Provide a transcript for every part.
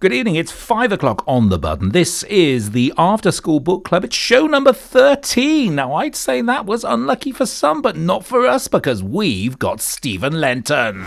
Good evening. It's five o'clock on the button. This is the After School Book Club. It's show number 13. Now, I'd say that was unlucky for some, but not for us because we've got Stephen Lenton.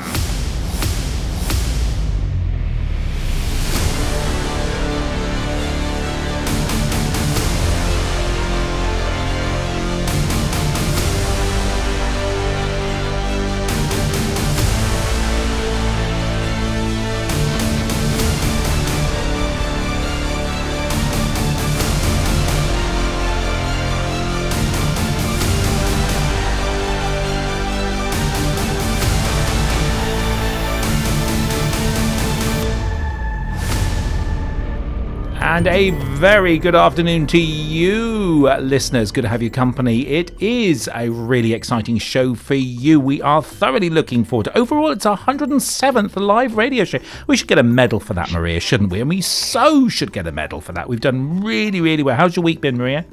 And a very good afternoon to you, listeners. Good to have your company. It is a really exciting show for you. We are thoroughly looking forward to. Overall, it's our 107th live radio show. We should get a medal for that, Maria, shouldn't we? And we so should get a medal for that. We've done really, really well. How's your week been, Maria?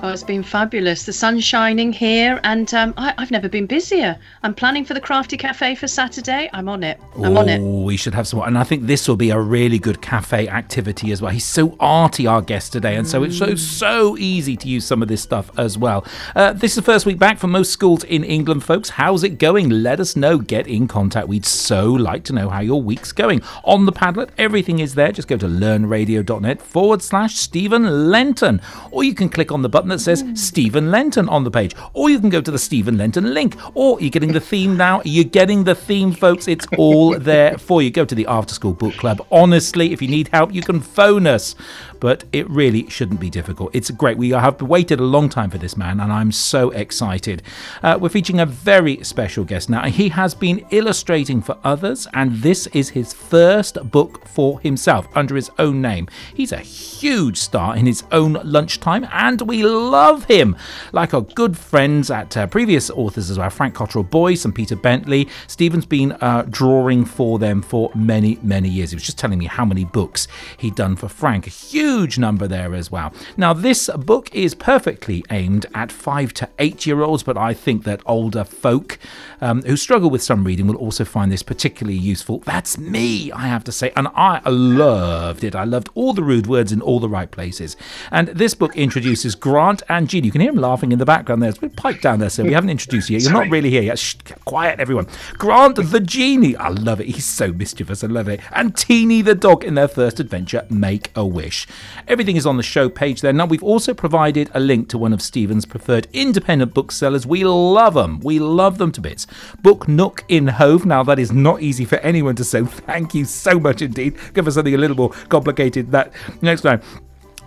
Oh, it's been fabulous. The sun's shining here, and um, I, have never been busier. I'm planning for the Crafty Cafe for Saturday. I'm on it. I'm oh, on it. We should have some, and I think this will be a really good cafe activity as well. He's so arty, our guest today, and so it's so so easy to use some of this stuff as well. Uh, this is the first week back for most schools in England, folks. How's it going? Let us know. Get in contact. We'd so like to know how your week's going. On the Padlet, everything is there. Just go to learnradio.net forward slash Stephen Lenton, or you can click on the button button that says hmm. Stephen Lenton on the page. Or you can go to the Stephen Lenton link. Or you're getting the theme now. You're getting the theme, folks. It's all there for you. Go to the After School Book Club. Honestly, if you need help, you can phone us but it really shouldn't be difficult. It's great. We have waited a long time for this man, and I'm so excited. Uh, we're featuring a very special guest now. He has been illustrating for others, and this is his first book for himself under his own name. He's a huge star in his own lunchtime, and we love him. Like our good friends at uh, previous authors as well, Frank Cottrell Boyce and Peter Bently. Stephen's been uh, drawing for them for many, many years. He was just telling me how many books he'd done for Frank. A huge huge number there as well. Now, this book is perfectly aimed at five to eight year olds, but I think that older folk um, who struggle with some reading will also find this particularly useful. That's me, I have to say, and I loved it. I loved all the rude words in all the right places. And this book introduces Grant and Jean. You can hear him laughing in the background there. It's a bit pipe down there, so we haven't introduced you yet. You're not really here yet. Shh, quiet, everyone. Grant the genie. I love it. He's so mischievous. I love it. And Teeny the dog in their first adventure, Make a Wish. Everything is on the show page there. Now, we've also provided a link to one of Stephen's preferred independent booksellers. We love them. We love them to bits. Book Nook in Hove. Now, that is not easy for anyone to say. Thank you so much indeed. Give us something a little more complicated that next time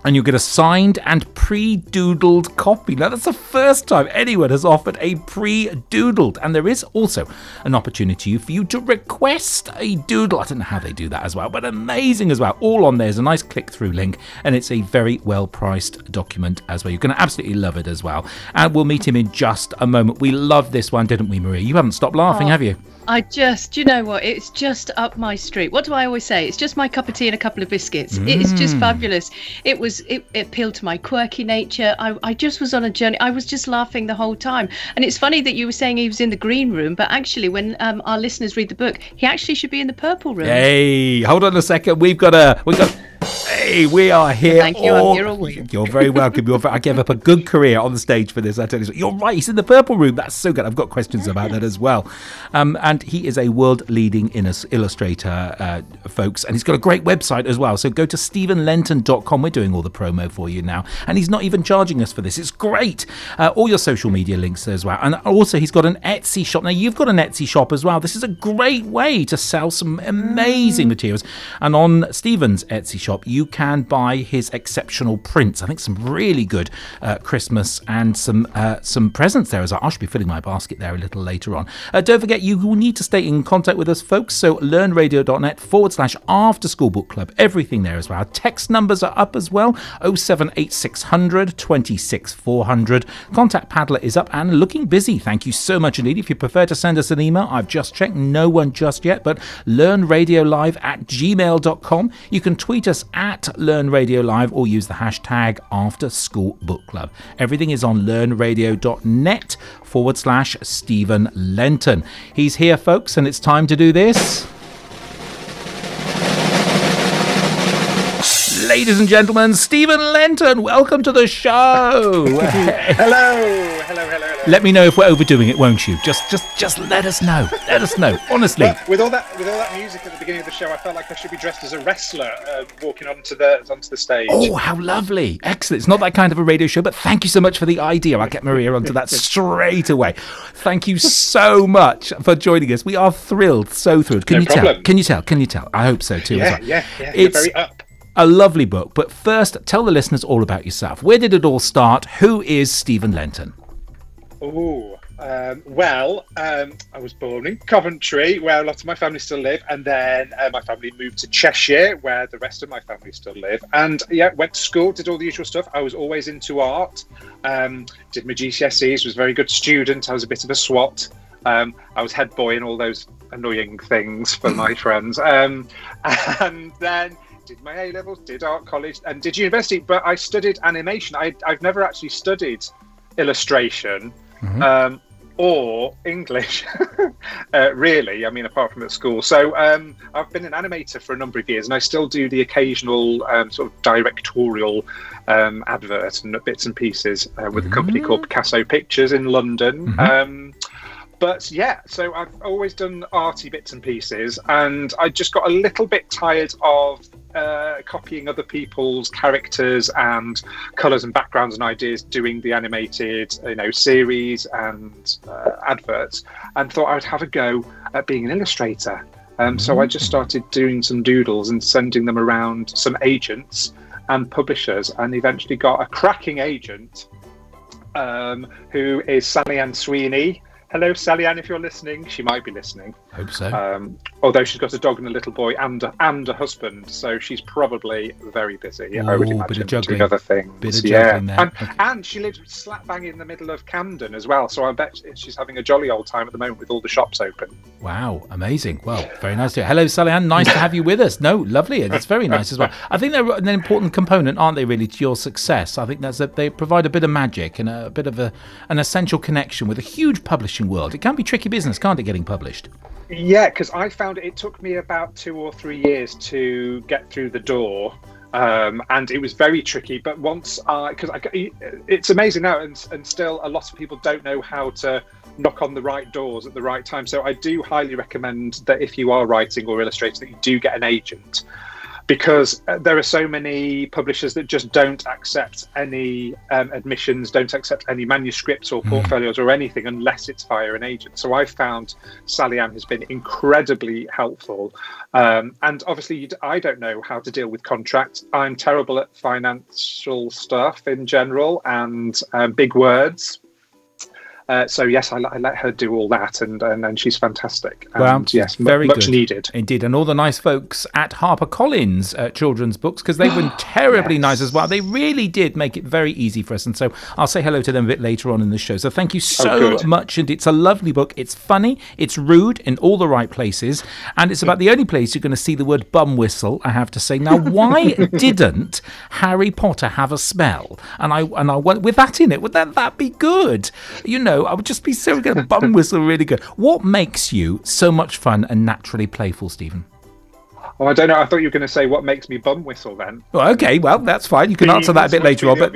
and you'll get a signed and pre-doodled copy. Now that's the first time anyone has offered a pre-doodled, and there is also an opportunity for you to request a doodle. I don't know how they do that as well, but amazing as well. All on there is a nice click-through link, and it's a very well-priced document as well. You're going to absolutely love it as well. And we'll meet him in just a moment. We love this one, didn't we, Maria? You haven't stopped laughing, oh. have you? I just, you know what? It's just up my street. What do I always say? It's just my cup of tea and a couple of biscuits. Mm. It's just fabulous. It was, it, it, appealed to my quirky nature. I, I just was on a journey. I was just laughing the whole time. And it's funny that you were saying he was in the green room, but actually, when um, our listeners read the book, he actually should be in the purple room. Hey, hold on a second. We've got a, we've got. Hey, we are here. Thank you. All... I'm here. You're very welcome. You're very... I gave up a good career on the stage for this. I tell you, you're right. He's in the purple room. That's so good. I've got questions about that as well. Um, and he is a world-leading illustrator, uh, folks, and he's got a great website as well. So go to stephenlenton.com. We're doing all the promo for you now, and he's not even charging us for this. It's great. Uh, all your social media links as well, and also he's got an Etsy shop. Now you've got an Etsy shop as well. This is a great way to sell some amazing materials. And on Stephen's Etsy shop, you can buy his exceptional prints. I think some really good uh, Christmas and some uh, some presents there as well. I should be filling my basket there a little later on. Uh, don't forget, you will need to stay in contact with us, folks. So learnradio.net forward slash after school book club. Everything there as well. Our text numbers are up as well 0786000 26 400. Contact Padlet is up and looking busy. Thank you so much indeed. If you prefer to send us an email, I've just checked, no one just yet, but learnradiolive at gmail.com. You can tweet us at Learn Radio Live or use the hashtag After School Book Club. Everything is on learnradio.net forward slash Stephen Lenton. He's here, folks, and it's time to do this. Ladies and gentlemen, Stephen Lenton, welcome to the show. hello, hello, hello, hello. Let me know if we're overdoing it, won't you? Just, just, just let us know. Let us know. Honestly. But with all that, with all that music at the beginning of the show, I felt like I should be dressed as a wrestler uh, walking onto the onto the stage. Oh, how lovely! Excellent. It's not that kind of a radio show, but thank you so much for the idea. I'll get Maria onto that straight away. Thank you so much for joining us. We are thrilled, so thrilled. Can No you problem. tell? Can you tell? Can you tell? I hope so too. yeah, well. yeah, yeah. It's very up. a lovely book, but first, tell the listeners all about yourself. Where did it all start? Who is Stephen Lenton? Oh, um, well, um, I was born in Coventry, where a lot of my family still live, and then uh, my family moved to Cheshire, where the rest of my family still live. And yeah, went to school, did all the usual stuff. I was always into art. Um, did my GCSEs, was a very good student. I was a bit of a swat. Um, I was head boy and all those annoying things for my friends. Um, and then did my A levels, did art college, and did university. But I studied animation. I, I've never actually studied illustration um, or English, uh, really. I mean, apart from at school. So um, I've been an animator for a number of years, and I still do the occasional um, sort of directorial um, advert and bits and pieces uh, with a company called Picasso Pictures in London. Um, but yeah, so I've always done arty bits and pieces, and I just got a little bit tired of uh, copying other people's characters and colours and backgrounds and ideas, doing the animated, you know, series and uh, adverts, and thought I would have a go at being an illustrator. Um, so I just started doing some doodles and sending them around some agents and publishers, and eventually got a cracking agent um, who is Sallyanne Sweeney. Hello, Sallyanne, if you're listening. She might be listening. Hope so. Um, although she's got a dog and a little boy and a, and a husband, so she's probably very busy. I would Ooh, bit of imagine juggling. other things. Bit of yeah, juggling there. and, Okay. and she lives slap bang in the middle of Camden as well. So I bet she's having a jolly old time at the moment with all the shops open. Wow, amazing. Well, very nice to hear. Hello, Sallyanne. Nice to have you with us. No, lovely. It's very nice as well. I think they're an important component, aren't they, really, to your success? I think that's that they provide a bit of magic and a bit of a, an essential connection with a huge publishing world. It can be tricky business, can't it, getting published? Yeah, because I found it took me about two or three years to get through the door. Um, and it was very tricky. But once I, because it's amazing now, and, and still a lot of people don't know how to knock on the right doors at the right time. So I do highly recommend that if you are writing or illustrating, that you do get an agent. Because there are so many publishers that just don't accept any um, admissions, don't accept any manuscripts or portfolios or anything unless it's via an agent. So I've found Sallyanne has been incredibly helpful. Um, and obviously, I don't know how to deal with contracts. I'm terrible at financial stuff in general and um, big words. Uh, so yes, I, let- I let her do all that, and and, and she's fantastic. And Well, yes, very much good. needed. Indeed, and all the nice folks at HarperCollins uh, children's books because they've been terribly nice as well. They really did make it very easy for us, and so I'll say hello to them a bit later on in the show. So thank you so Oh, much, and it's a lovely book. It's funny, it's rude in all the right places, and it's about the only place you're going to see the word bum whistle. I have to say now, why didn't Harry Potter have a spell? And I and I went with that in it. Would that that be good? You know, I would just be so good. Bum whistle, really good. What makes you so much fun and naturally playful, Stephen? Oh, I don't know. I thought you were going to say what makes me bum whistle then. Well, okay, well, that's fine. You can answer that a bit later on. But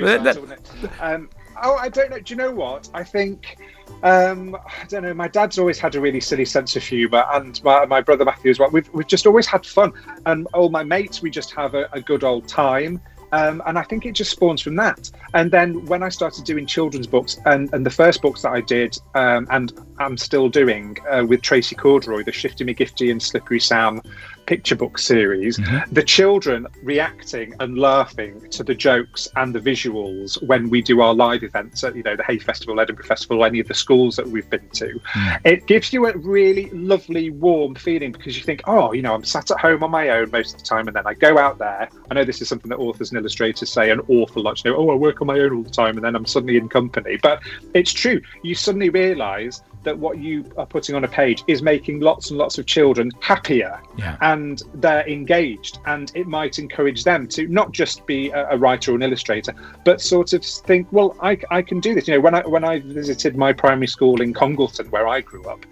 um, oh, I don't know. Do you know what? I think um, I don't know. My dad's always had a really silly sense of humour, and my, my brother Matthew as well. We've we've just always had fun, and all my mates, we just have a, a good old time. Um, and I think it just spawns from that. And then when I started doing children's books, and, and the first books that I did, um, and I'm still doing uh, with Tracey Corderoy, the Shifty McGifty and Slippery Sam picture book series, mm-hmm. the children reacting and laughing to the jokes and the visuals when we do our live events at you know the Hay Festival, Edinburgh Festival, any of the schools that we've been to. Mm. It gives you a really lovely, warm feeling because you think, oh, you know, I'm sat at home on my own most of the time, and then I go out there. I know this is something that authors and illustrators say an awful lot. You know, oh, I work on my own all the time, and then I'm suddenly in company. But it's true. You suddenly realise that what you are putting on a page is making lots and lots of children happier Yeah. and they're engaged and it might encourage them to not just be a, a writer or an illustrator but sort of think well I, I can do this. You know when i when i visited my primary school in congleton where i grew up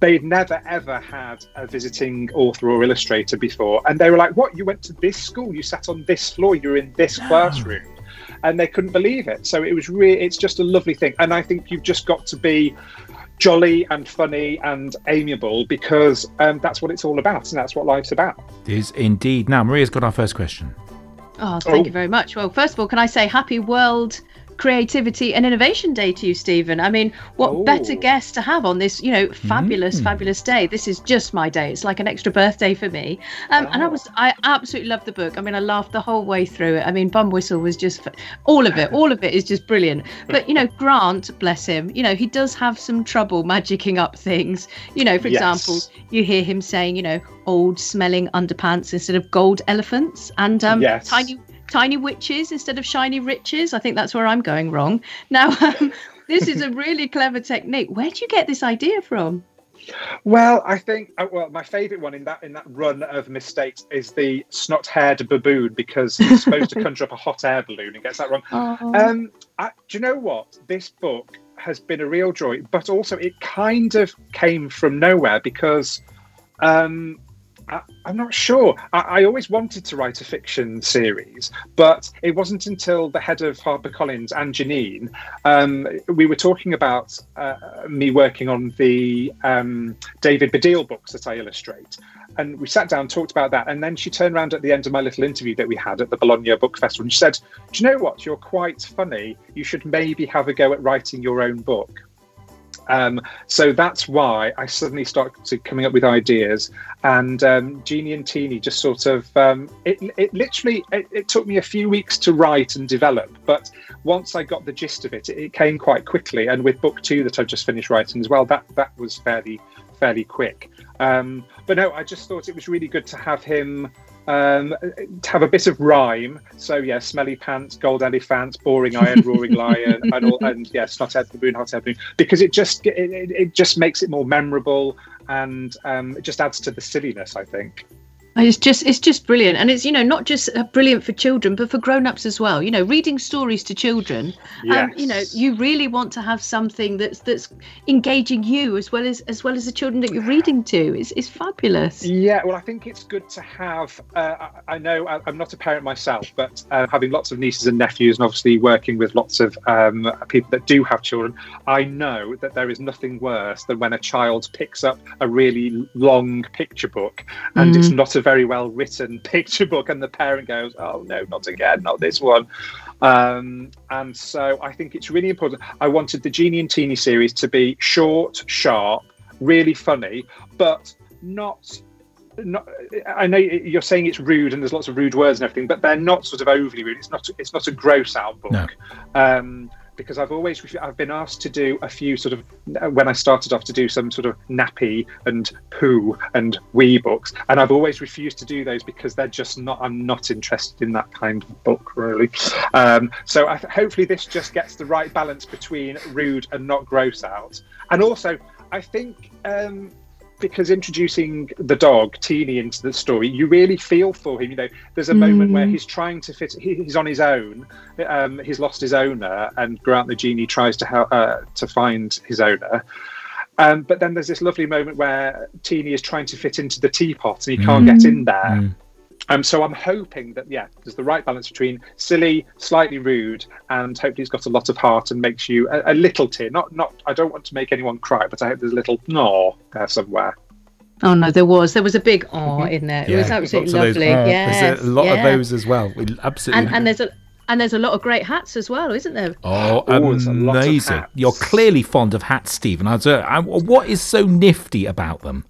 they'd never ever had a visiting author or illustrator before. And they were like what you went to this school? You sat on this floor? You're in this classroom? And they couldn't believe it. So it was really it's just a lovely thing. And i think you've just got to be jolly and funny and amiable because um, that's what it's all about and that's what life's about It is indeed. Now, Maria's got our first question. Oh, thank Oh. you very much. Well, first of all, can I say happy World Creativity and Innovation Day to you, Stephen? I mean, what Oh. better guest to have on this, you know, fabulous, Mm. fabulous day? This is just my day. It's like an extra birthday for me. Um, And I Oh. was, I absolutely loved the book. I mean, I laughed the whole way through it. I mean, Bum Whistle was just, all of it, all of it is just brilliant. But, you know, Grant, bless him, you know, he does have some trouble magicking up things. You know, for Yes. example, you hear him saying, you know, old smelling underpants instead of gold elephants and um, Yes. tiny tiny witches instead of shiny riches. I think that's where I'm going wrong. Now, um, this is a really clever technique. Where do you get this idea from? Well, I think uh, well, my favourite one in that in that run of mistakes is the snot-haired baboon because he's supposed to conjure up a hot air balloon and gets that wrong. Um, I, do you know what? This book has been a real joy, but also it kind of came from nowhere because um, I, I'm not sure. I, I always wanted to write a fiction series, but it wasn't until the head of HarperCollins and Janine, um, we were talking about uh, me working on the um, David Baddiel books that I illustrate. And we sat down, talked about that, and then she turned around at the end of my little interview that we had at the Bologna Book Festival, and she said, "Do you know what? You're quite funny. You should maybe have a go at writing your own book." Um, so that's why I suddenly started coming up with ideas, and um, Genie and Teeny just sort of um, it, it literally it, it took me a few weeks to write and develop, but once I got the gist of it, it, it came quite quickly. And with book two that I've just finished writing as well, that that was fairly fairly quick. Um, but no, I just thought it was really good to have him um, to have a bit of rhyme. So yeah, smelly pants, gold elephant, boring iron, roaring lion, and all, and yeah, snot head baboon, hot air balloon, because it just it, it, it just makes it more memorable and um, it just adds to the silliness. I think. It's just it's just brilliant, and it's you know not just uh, brilliant for children, but for grown-ups as well. You know, reading stories to children. Um, you know, you really want to have something that's that's engaging you as well as as well as the children that you're reading to. It's it's fabulous. Yeah, well, I think it's good to have. Uh, I, know I'm not a parent myself, but uh, having lots of nieces and nephews, and obviously working with lots of um, people that do have children, I know that there is nothing worse than when a child picks up a really long picture book and it's not a very well written picture book, and the parent goes, "Oh no, not again, not this one." Um, and so I think it's really important. I wanted the Genie and Teeny series to be short, sharp, really funny, but not. Not, I know you're saying it's rude and there's lots of rude words and everything, but they're not sort of overly rude. It's not. It's not a gross out book. No. Um, because I've always I've been asked to do a few sort of when I started off to do some sort of nappy and poo and wee books, and I've always refused to do those because they're just not. I'm not interested in that kind of book really. Um, so I, hopefully this just gets the right balance between rude and not gross out, and also I think. Um, because introducing the dog Teeny into the story, you really feel for him. You know, there's a moment where he's trying to fit. He's on his own. Um, he's lost his owner, and Grant the genie tries to help uh, to find his owner. Um, but then there's this lovely moment where Teeny is trying to fit into the teapot, and he can't get in there. Mm. Um, so I'm hoping that yeah, there's the right balance between silly, slightly rude, and hopefully he's got a lot of heart and makes you a, a little tear. Not not. I don't want to make anyone cry, but I hope there's a little no there somewhere. Oh no, there was there was a big awe in there. It was absolutely lots of those. lovely. Oh, yes, there's a lot yeah. of those as well. We absolutely. and and there's a and there's a lot of great hats as well, isn't there? Oh, Oh, there's a lot of amazing! hats. You're clearly fond of hats, Stephen. I was, uh, I, what is so nifty about them?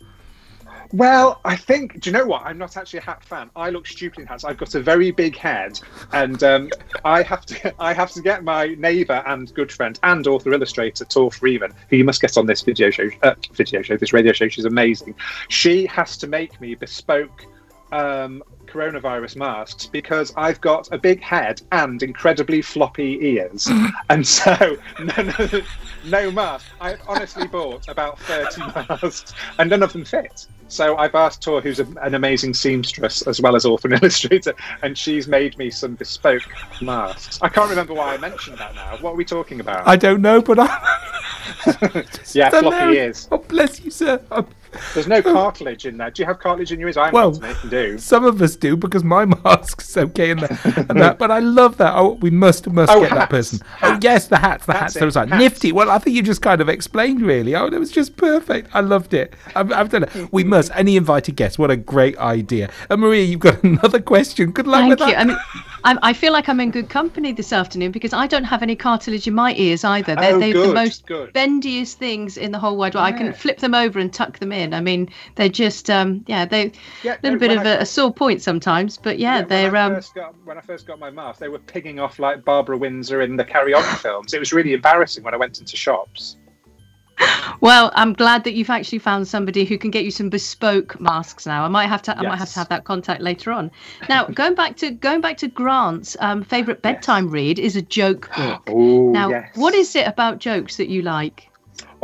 Well, I think. Do you know what? I'm not actually a hat fan. I look stupid in hats. I've got a very big head, and um, I have to. I have to get my neighbour and good friend and author illustrator Tor Freeman, who you must get on this video show. Uh, video show. This radio show. She's amazing. She has to make me bespoke um, coronavirus masks because I've got a big head and incredibly floppy ears, and so no, no, no mask. I've honestly bought about thirty masks, and none of them fit. So I've asked Tor, who's a, an amazing seamstress as well as author and illustrator, and she's made me some bespoke masks. I can't remember why I mentioned that now. What are we talking about? I don't know, but I. yeah, floppy ears. Oh, bless you, sir. Um, There's no cartilage in there. Do you have cartilage in your ears? I Well, well, do. Some of us do because my mask's okay in there. and that. But I love that. Oh, we must must Oh, get that hats. person. Oh yes, the hats. The That's hats. it, That was like hats. nifty. Well, I think you just kind of explained really. Oh, it was just perfect. I loved it. I've, I've done it. We mm-hmm. must. Any invited guest. What a great idea. And Maria, you've got another question. Good luck with you. that. I mean, I'm, I feel like I'm in good company this afternoon because I don't have any cartilage in my ears either. They're, Oh, they're the most good. bendiest things in the whole wide world. I can flip them over and tuck them in. I mean, they're just, um, yeah, they Yeah, a little bit of I- a, sore point sometimes, but yeah, when they're. I Um, first got, when I first got my mask, they were pigging off like Barbara Windsor in the Carry On films. It was really embarrassing when I went into shops. Well, I'm glad that you've actually found somebody who can get you some bespoke masks now. I might have to. I might have to have that contact later on. Now, going back to going back to Grant's um, favorite bedtime read is a joke book. Oh, Now, yes. what is it about jokes that you like?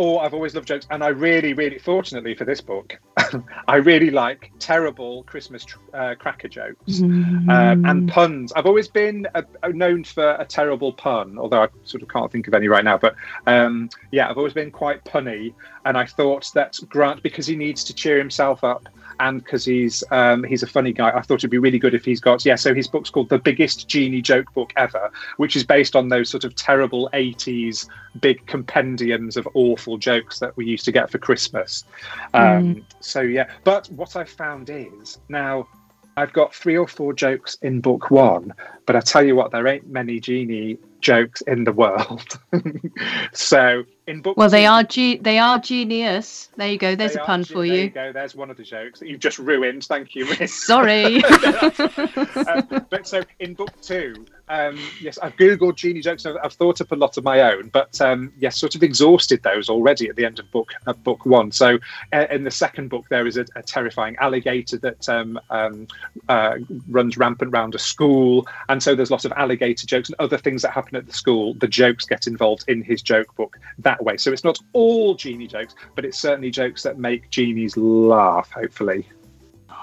Oh, I've always loved jokes, and I really, really, fortunately for this book, I really like terrible Christmas tr- uh, cracker jokes um, and puns. I've always been uh, known for a terrible pun, although I sort of can't think of any right now. But um, yeah, I've always been quite punny, and I thought that Grant, because he needs to cheer himself up, and because he's um, he's a funny guy, I thought it'd be really good if he's got yeah. So his book's called The Biggest Genie Joke Book Ever, which is based on those sort of terrible '80s big compendiums of awful jokes that we used to get for Christmas. Um, So yeah, but what I found is now I've got three or four jokes in book one, but I tell you what, there ain't many genie jokes in the world. so in book Well, they are ge- they are genius. There you go. There's a pun ge- for there you. go. There's one of the jokes that you've just ruined. Thank you, Miss. Sorry. Uh, but so in book two, um, yes, I've googled genie jokes. I've, I've thought up a lot of my own, but um, yes, sort of exhausted those already at the end of book of book one. So uh, in the second book, there is a, a terrifying alligator that um, um, uh, runs rampant around a school, and so there's lots of alligator jokes and other things that happen at the school. The jokes get involved in his joke book that way. So it's not all genie jokes, but it's certainly jokes that make genies laugh. Hopefully.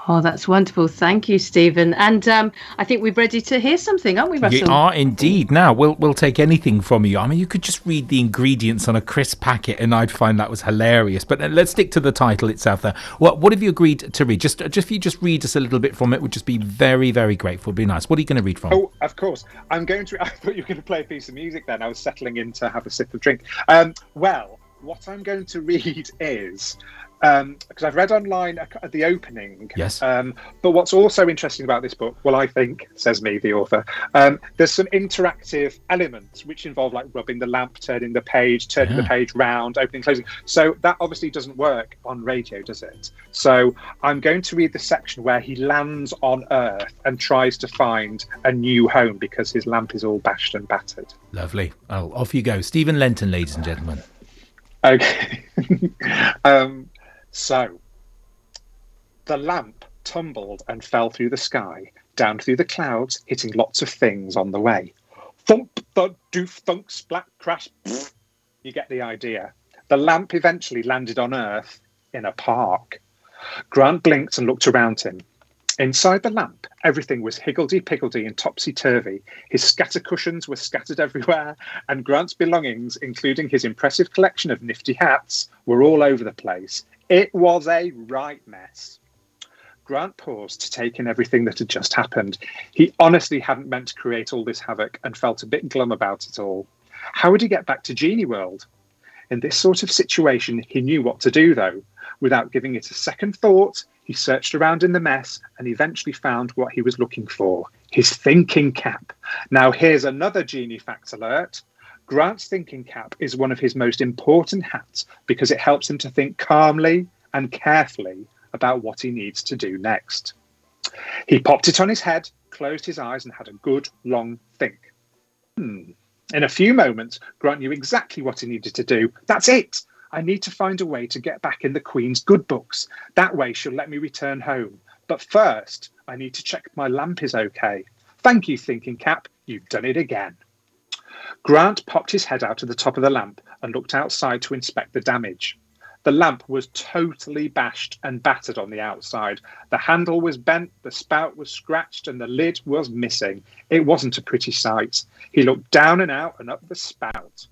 Oh, that's wonderful. Thank you, Stephen. And um, I think we're ready to hear something, aren't we, Russell? You are indeed. Now we'll we'll take anything from you. I mean, you could just read the ingredients on a crisp packet, and I'd find that was hilarious. But let's stick to the title itself. There. What what have you agreed to read? Just just if you just read us a little bit from it, would just be very very grateful. It'd be nice. What are you going to read from? Oh, of course. I'm going to. I thought you were going to play a piece of music then. I was settling in to have a sip of drink. Um, well, what I'm going to read is because I've read online at the opening. Yes. Um, but what's also interesting about this book, well, I think, says me, the author, um, there's some interactive elements which involve like rubbing the lamp, turning the page, turning the page round, opening, closing. So that obviously doesn't work on radio, does it? So I'm going to read the section where he lands on Earth and tries to find a new home because his lamp is all bashed and battered. Lovely. Oh, off you go, Stephen Lenton, ladies and gentlemen. Okay. um, so the lamp tumbled and fell through the sky, down through the clouds, hitting lots of things on the way. Thump, thud, doof, thunk, splat, crash. pfft. You get the idea. The lamp eventually landed on Earth in a park. Grant blinked and looked around him. Inside the lamp, everything was higgledy-piggledy and topsy-turvy. His scatter cushions were scattered everywhere, and Grant's belongings, including his impressive collection of nifty hats, were all over the place. It was a right mess. Grant paused to take in everything that had just happened. He honestly hadn't meant to create all this havoc and felt a bit glum about it all. How would he get back to Genie World? In this sort of situation, he knew what to do, though. Without giving it a second thought, he searched around in the mess and eventually found what he was looking for his thinking cap. Now, here's another Genie fact alert. Grant's thinking cap is one of his most important hats because it helps him to think calmly and carefully about what he needs to do next. He popped it on his head, closed his eyes, and had a good long think. Hmm. In a few moments, Grant knew exactly what he needed to do. That's it! I need to find a way to get back in the Queen's good books. That way, she'll let me return home. But first, I need to check my lamp is okay. Thank you, Thinking Cap. You've done it again. Grant popped his head out of the top of the lamp and looked outside to inspect the damage. The lamp was totally bashed and battered on the outside. The handle was bent, the spout was scratched, and the lid was missing. It wasn't a pretty sight. He looked down and out and up the spout.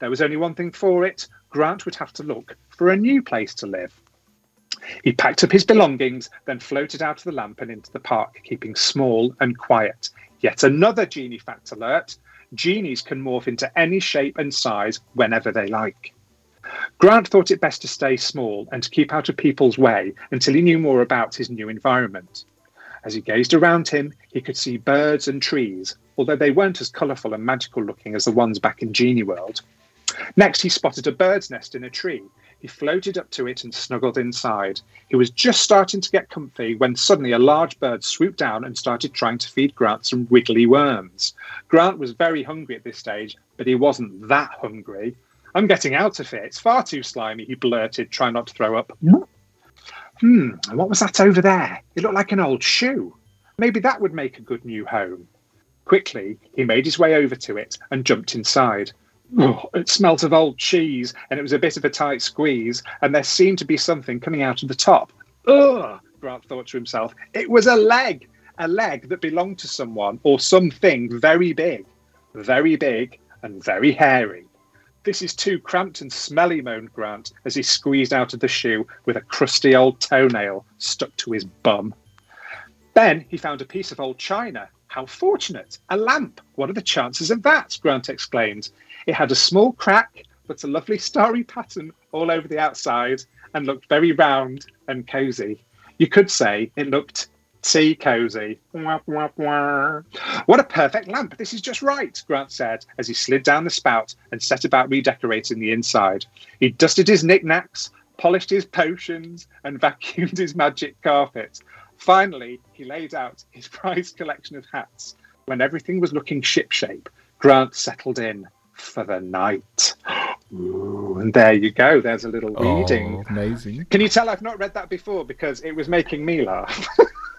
There was only one thing for it Grant would have to look for a new place to live. He packed up his belongings, then floated out of the lamp and into the park, keeping small and quiet. Yet another genie fact alert genies can morph into any shape and size whenever they like. Grant thought it best to stay small and to keep out of people's way until he knew more about his new environment. As he gazed around him, he could see birds and trees, although they weren't as colourful and magical looking as the ones back in Genie World. Next, he spotted a bird's nest in a tree. He floated up to it and snuggled inside. He was just starting to get comfy when suddenly a large bird swooped down and started trying to feed Grant some wiggly worms. Grant was very hungry at this stage, but he wasn't that hungry. I'm getting out of here. It's far too slimy, he blurted, trying not to throw up. Hmm, what was that over there? It looked like an old shoe. Maybe that would make a good new home. Quickly, he made his way over to it and jumped inside. Oh, it smelt of old cheese, and it was a bit of a tight squeeze, and there seemed to be something coming out of the top. Ugh, Grant thought to himself. It was a leg, a leg that belonged to someone or something very big, very big, and very hairy. This is too cramped and smelly, moaned Grant as he squeezed out of the shoe with a crusty old toenail stuck to his bum. Then he found a piece of old china. How fortunate! A lamp! What are the chances of that? Grant exclaimed. It had a small crack, but a lovely starry pattern all over the outside and looked very round and cosy. You could say it looked Tea cozy. What a perfect lamp. This is just right, Grant said as he slid down the spout and set about redecorating the inside. He dusted his knickknacks, polished his potions, and vacuumed his magic carpet. Finally, he laid out his prized collection of hats. When everything was looking shipshape, Grant settled in for the night. Ooh, and there you go. There's a little oh, reading. Oh, amazing. Can you tell I've not read that before because it was making me laugh?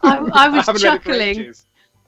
I, I was haven't read it for chuckling.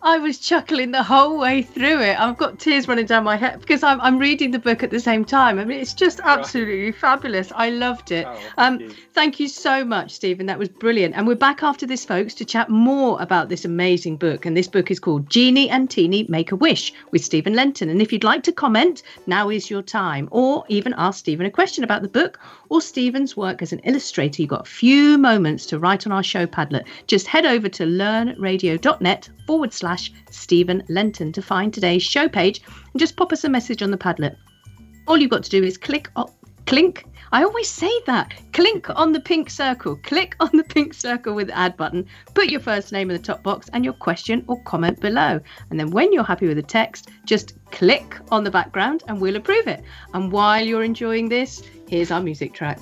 I was chuckling the whole way through it. I've got tears running down my head because I'm, I'm reading the book at the same time. I mean, it's just absolutely fabulous. I loved it. Oh, thank um, you. thank you so much, Stephen. That was brilliant. And we're back after this, folks, to chat more about this amazing book. And this book is called Genie and Teeny Make a Wish with Stephen Lenton. And if you'd like to comment, now is your time. Or even ask Stephen a question about the book or Stephen's work as an illustrator. You've got a few moments to write on our show Padlet. Just head over to learnradio.net forward slash Stephen Lenton to find today's show page and just pop us a message on the Padlet. All you've got to do is click on, clink. I always say that. Click on the pink circle. Click on the pink circle with the add button. Put your first name in the top box and your question or comment below. And then when you're happy with the text, just click on the background and we'll approve it. And while you're enjoying this, here's our music track.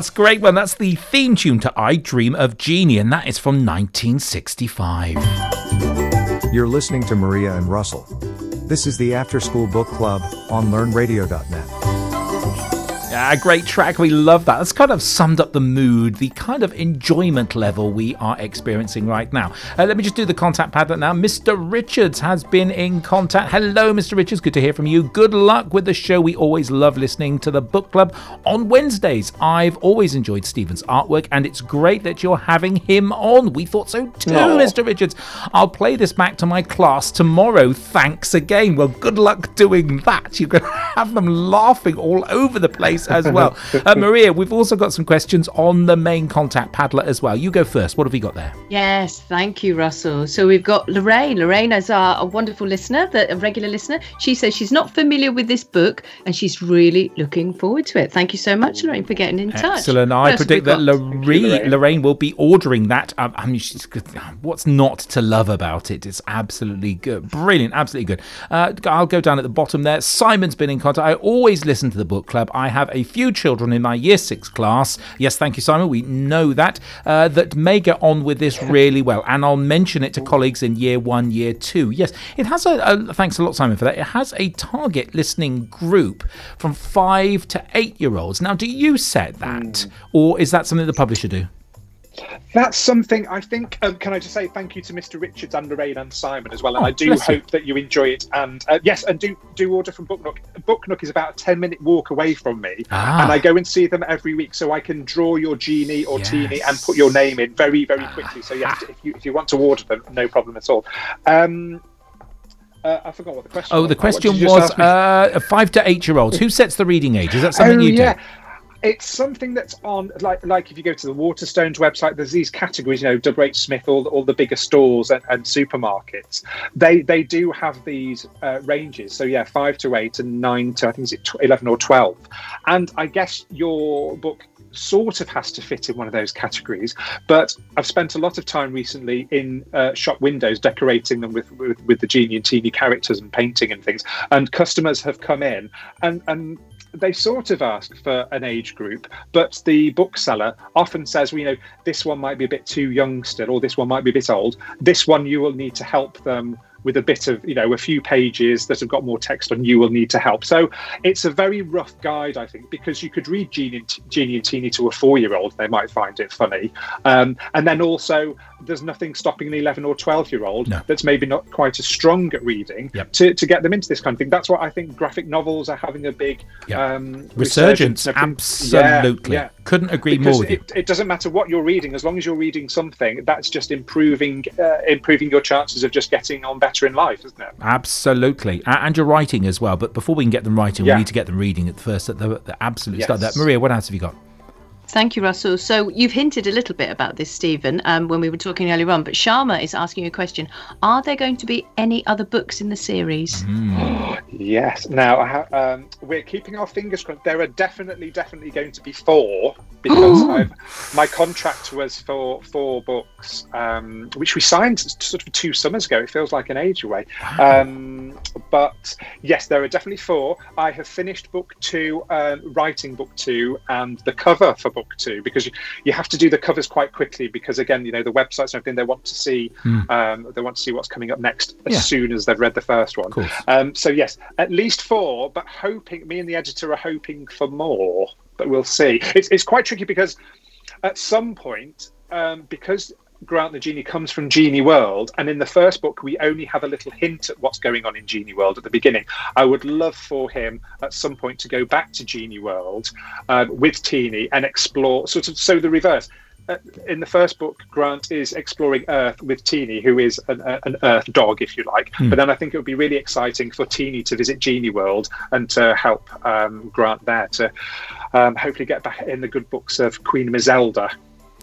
That's great one. That's the theme tune to I Dream of Jeannie, and that is from 1965. You're listening to Maria and Russell. This is the After School Book Club on LearnRadio.net. Yeah, great track. We love that. That's kind of summed up the mood, the kind of enjoyment level we are experiencing right now. Uh, let me just do the contact padlet now. Mr. Richards has been in contact. Hello, Mr. Richards. Good to hear from you. Good luck with the show. We always love listening to the book club on Wednesdays. I've always enjoyed Stephen's artwork, and it's great that you're having him on. We thought so too, Aw. Mr. Richards. I'll play this back to my class tomorrow. Thanks again. Well, good luck doing that. You're going to have them laughing all over the place as well. Uh, Maria, we've also got some questions on the main contact Padlet as well. You go first. What have we got there? Yes, thank you, Russell. So we've got Lorraine. Lorraine is our a wonderful listener, the, a regular listener. She says she's not familiar with this book and she's really looking forward to it. Thank you so much, Lorraine, for getting in touch. Excellent. I predict that got? Lorraine, Lorraine. Lorraine will be ordering that. Um, I mean, she's, what's not to love about it? It's absolutely good. Brilliant. Absolutely good. Uh, I'll go down at the bottom there. Simon's been in contact. I always listen to the book club. I have a few children in my year six class. Yes, thank you, Simon. We know that. Uh, that may get on with this really well. And I'll mention it to colleagues in year one, year two. Yes, it has a, a thanks a lot, Simon, for that. It has a target listening group from five to eight year olds. Now, do you set that, or is that something the publisher do? That's something I think. Um, can I just say thank you to Mr. Richards and Lorraine and Simon as well? And Oh, I do bless you. hope that you enjoy it. And uh, yes, and do do order from Book Nook. Book Nook is about a ten minute walk away from me, Ah. and I go and see them every week, so I can draw your genie or teeny and put your name in very very quickly. So yes, if you if you want to order them, no problem at all. Um, uh, I forgot what the question. Oh, was. the question did you just was uh, five to eight year olds. Who sets the reading age? Is that something oh you do? It's something that's on like like if you go to the waterstones website there's these categories you know wh smith all the, all the bigger stores and, and supermarkets. They they do have these uh, ranges. So yeah five to eight and nine to i think is it 11 or 12 and i guess your book sort of has to fit in one of those categories but i've spent a lot of time recently in uh, shop windows decorating them with, with with the genie and teeny characters and painting and things. And customers have come in and and they sort of ask for an age group, but the bookseller often says, well, you know, this one might be a bit too young still, or this one might be a bit old. This one you will need to help them with a bit of, you know, a few pages that have got more text on. You will need to help. So it's a very rough guide, I think, because you could read Genie and, Genie and Teeny to a four-year-old, they might find it funny, um, and then also there's nothing stopping an 11 or 12 year old No. that's maybe not quite as strong at reading Yep. to, to get them into this kind of thing. That's why I think graphic novels are having a big Yep. um, Resurgence, and everything. Yeah, absolutely. yeah. Couldn't agree Because more with you. it, it doesn't matter what you're reading, as long as you're reading something, that's just improving uh, improving your chances of just getting on better in life, isn't it? Absolutely, and your writing as well. But before we can get them writing, Yeah. we need to get them reading at first at the, the absolute start. That Maria, what else have you got? Thank you, Russell. So you've hinted a little bit about this, Stephen, um, when we were talking earlier on. But Sharma is asking a question: Are there going to be any other books in the series? Yes. Now I ha- um, we're keeping our fingers crossed. There are definitely, definitely going to be four because I've, my contract was for four books, um, which we signed sort of two summers ago. It feels like an age away. Um, but yes, there are definitely four. I have finished book two, um, writing book two, and the cover for book two because you, you have to do the covers quite quickly because again, you know, the websites and everything they want to see, um, they want to see what's coming up next as Yeah. soon as they've read the first one. Um, so yes, at least four, but hoping me and the editor are hoping for more, but we'll see. It's it's quite tricky because at some point, um, because Grant the Genie comes from Genie World, and in the first book we only have a little hint at what's going on in Genie World at the beginning. I would love for him at some point to go back to Genie World um, with Teeny and explore sort of so the reverse. Uh, in the first book, Grant is exploring Earth with Teeny, who is an, uh, an Earth dog, if you like. But then I think it would be really exciting for Teeny to visit Genie World and to help um, Grant there to um, hopefully get back in the good books of Queen Mazelda.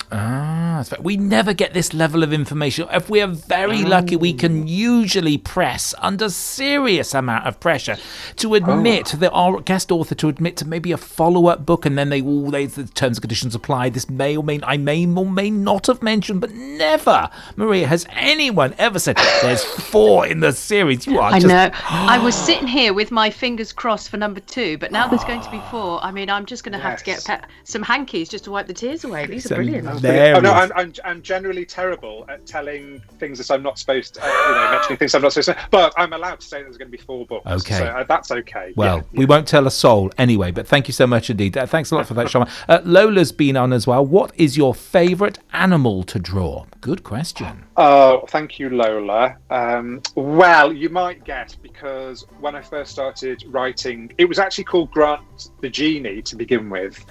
Ah, that's fair. we never get this level of information. If we are very lucky, we can usually press under serious amount of pressure to admit that our guest author to admit to maybe a follow-up book, and then they all they the terms and conditions apply. This may or may I may or may not have mentioned, but never, Maria, has anyone ever said there's four in the series? You are I just know. I was sitting here with my fingers crossed for number two, but now there's going to be four. I mean, I'm just going to have to get pe- some hankies just to wipe the tears away. These are brilliant. Was There. Oh, no, I'm, I'm, I'm generally terrible at telling things that I'm not supposed to, uh, you know, mentioning things I'm not supposed to. But I'm allowed to say there's going to be four books. Okay. So uh, that's okay. Well, Yeah, we won't tell a soul anyway, but thank you so much indeed. Uh, thanks a lot for that, Shama. Uh, Lola's been on as well. What is your favourite animal to draw? Good question. Oh, thank you, Lola. Um, well, you might guess because when I first started writing, it was actually called Grant the Genie to begin with,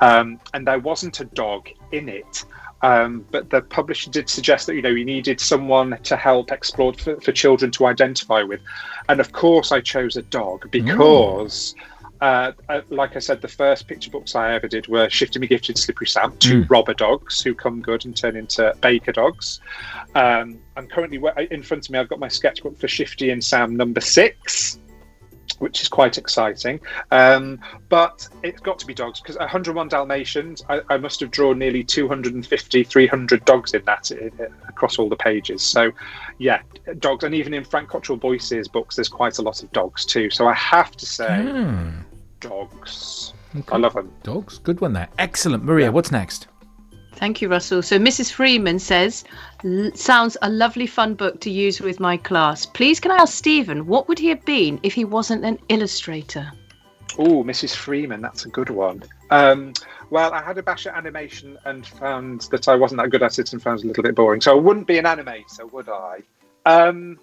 um, and there wasn't a dog in it. Um, but the publisher did suggest that you know you needed someone to help explore for, for children to identify with, and of course I chose a dog because. Uh, uh, like I said, the first picture books I ever did were Shifty McGifty Slippery Sam, two robber dogs who come good and turn into baker dogs. Um, I'm currently in front of me. I've got my sketchbook for Shifty and Sam number six, which is quite exciting. Um, but it's got to be dogs because 101 Dalmatians. I, I must have drawn nearly 250, 300 dogs in that across all the pages. So, yeah, dogs. And even in Frank Cottrell Boyce's books, there's quite a lot of dogs too. So I have to say, Hmm. Dogs. I love them. Dogs, good one there. Excellent. Maria, what's next? Thank you, Russell. So Mrs. Freeman says, sounds a lovely fun book to use with my class. Please can I ask Stephen, what would he have been if he wasn't an illustrator? Oh, Mrs. Freeman, that's a good one. Um, well, I had a bash at animation and found that I wasn't that good at it and found it a little bit boring. So I wouldn't be an animator, would I? Um,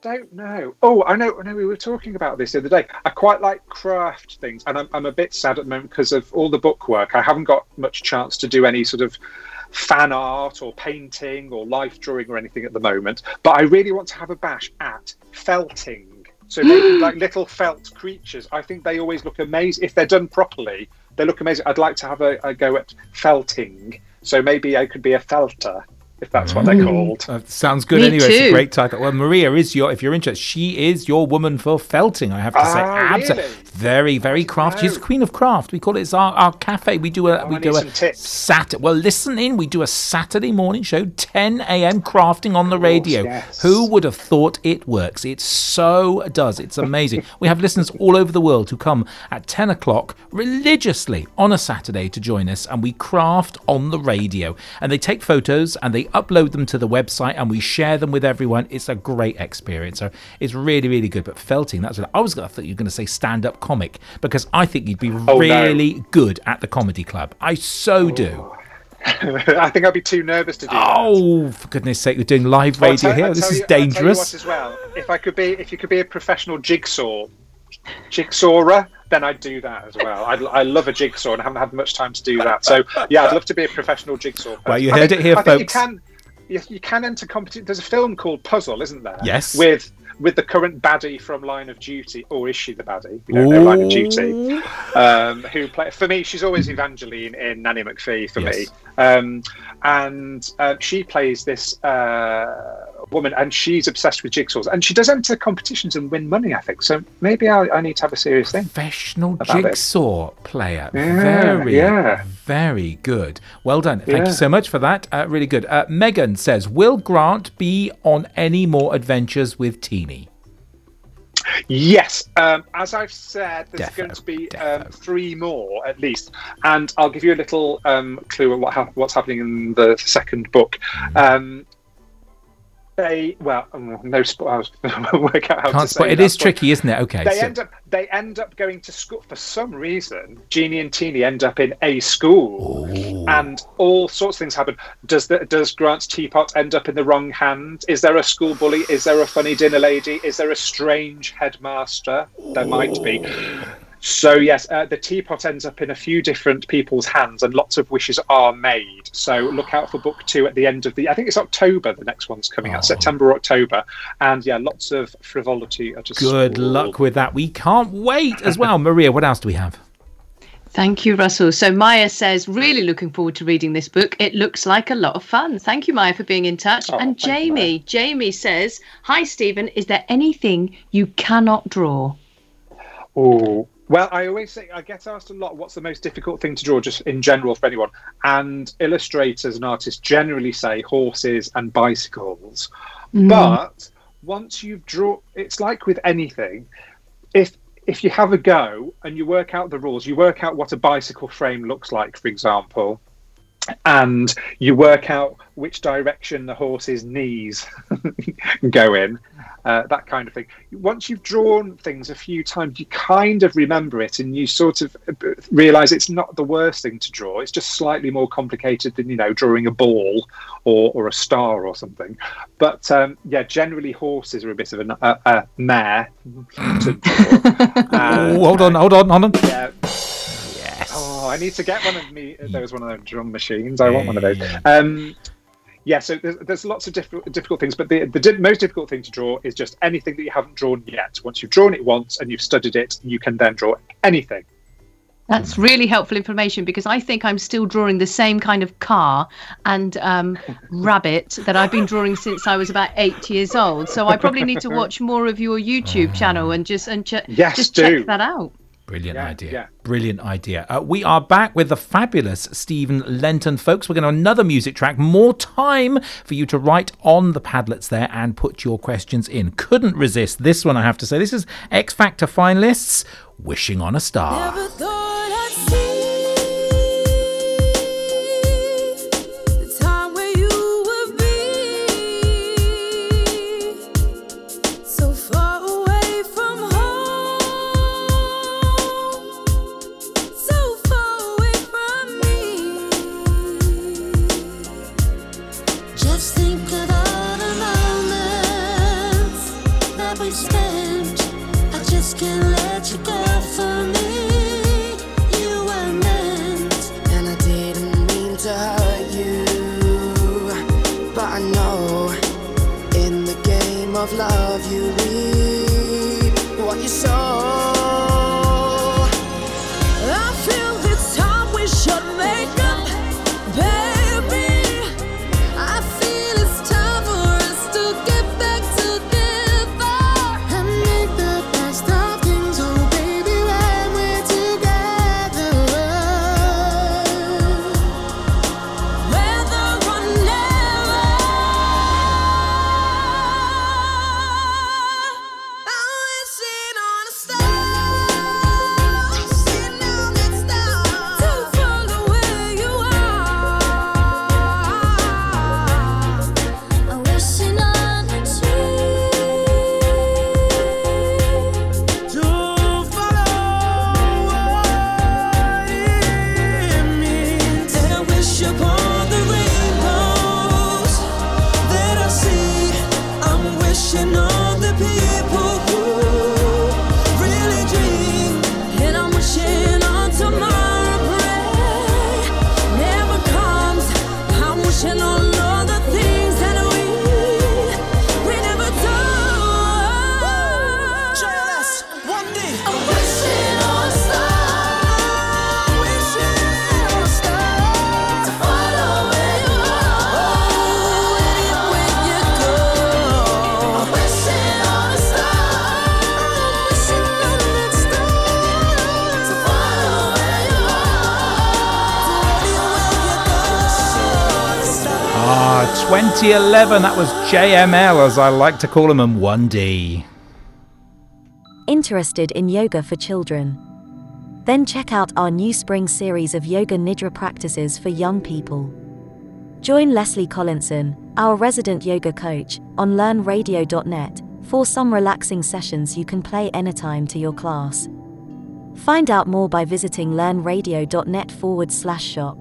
don't know. Oh, I know. I know. We were talking about this the other day. I quite like craft things, and I'm, I'm a bit sad at the moment because of all the book work. I haven't got much chance to do any sort of fan art or painting or life drawing or anything at the moment. But I really want to have a bash at felting. So like little felt creatures. I think they always look amazing if they're done properly. They look amazing. I'd like to have a, a go at felting. So maybe I could be a felter if that's what they're called. Uh, sounds good Me anyway. It's a great title. Well, Maria is your, if you're interested, she is your woman for felting, I have to say. Ah, Abso- really? Very, very craft. She's the queen of craft. We call it it's our, our cafe. We do a Oh, we I do a some. Saturday. Well, listen in. We do a Saturday morning show, 10 a.m. crafting on the radio. yes. Who would have thought it works? It so does. It's amazing. we have listeners all over the world who come at 10 o'clock religiously on a Saturday to join us, and we craft on the radio. And they take photos and they upload them to the website, and we share them with everyone. It's a great experience. So it's really, really good. But felting, that's what I was. I thought you were going to say stand-up comic because I think you'd be Oh, no. really good at the comedy club. I so oh. do. I think I'd be too nervous to do that. Oh, for goodness sake, we're doing live Well, radio tell- here. I'll This is you- I'll tell you dangerous. as well, if I could be, if you could be a professional jigsaw, jigsawrer, then I'd do that as well. I'd, I love a jigsaw, and I haven't had much time to do that. So yeah, I'd love to be a professional jigsaw. Well, you person. I heard think- it here, I folks. You can, you, you can enter competition. There's a film called Puzzle, isn't there? Yes. With with the current baddie from Line of Duty, or is she the baddie? We don't know Line of Duty. Um, who play for me? She's always Evangeline in Nanny McPhee for Yes. me, um, and uh, she plays this uh, woman, and she's obsessed with jigsaws, and she does enter competitions and win money. I think so. Maybe I, I need to have a serious thing. Professional About it. jigsaw player. Yeah, very, yeah. very good. Well done. Thank Yeah. you so much for that. Uh, really good. Uh, Megan says, Will Grant be on any more adventures with Teeny? Yes, um, as I've said, there's Defo, going to be um, three more at least, and I'll give you a little um, clue of what hap what's happening in the second book. Mm. They well, um, no spoilers. work out how to Can't say spoil. It is tricky, isn't it? Okay. They so- end up they end up going to school for some reason. Genie and Teeny end up in a school, and all sorts of things happen. Does the, does Grant's teapot end up in the wrong hand? Is there a school bully? Is there a funny dinner lady? Is there a strange headmaster? There might be. So yes, uh, the teapot ends up in a few different people's hands, and lots of wishes are made. So look out for book two at the end of the. I think it's October. The next one's coming out, September or October, and yeah, lots of frivolity at a Good school. luck with that. We can't wait as well. Maria, what else do we have? Thank you, Russell. So Maya says, really looking forward to reading this book. It looks like a lot of fun. Thank you, Maya, for being in touch. Oh, and thank you, Jamie, Jamie says, Hi, Stephen. Is there anything you cannot draw? Oh, well, I always say I get asked a lot what's the most difficult thing to draw, just in general for anyone. And illustrators and artists generally say horses and bicycles. Mm. But once you've drawn, it's like with anything. If if you have a go and you work out the rules, you work out what a bicycle frame looks like, for example, and you work out which direction the horse's knees go in, uh, that kind of thing. Once you've drawn things a few times, you kind of remember it, and you sort of uh, realize it's not the worst thing to draw. It's just slightly more complicated than you know drawing a ball or or a star or something. But um, yeah, generally horses are a bit of a, a, a mare to draw. oh, hold on, hold on, hold on. Yeah. Yes. Oh, I need to get one of me. Those one of those drum machines. I want one of those. Um, yeah, so there's, there's lots of difficult, difficult things, but the, the most difficult thing to draw is just anything that you haven't drawn yet. Once you've drawn it once and you've studied it, you can then draw anything. That's really helpful information because I think I'm still drawing the same kind of car and um, rabbit that I've been drawing since I was about eight years old. So I probably need to watch more of your YouTube channel and just and ch- Yes, just do. check that out. Brilliant Yeah, idea. yeah. Brilliant idea. Uh, we are back with the fabulous Stephen Lenton, folks. We're going to another music track. More time for you to write on the Padlets there and put your questions in. Couldn't resist this one, I have to say. This is X Factor finalists, Wishing on a Star. Of love you reap what you sow. 2011. That was JML, as I like to call him, and 1D. Interested in yoga for children? Then check out our new spring series of Yoga Nidra practices for young people. Join Leslie Collinson, our resident yoga coach, on learnradio.net for some relaxing sessions you can play anytime to your class. Find out more by visiting learnradio.net forward slash shop.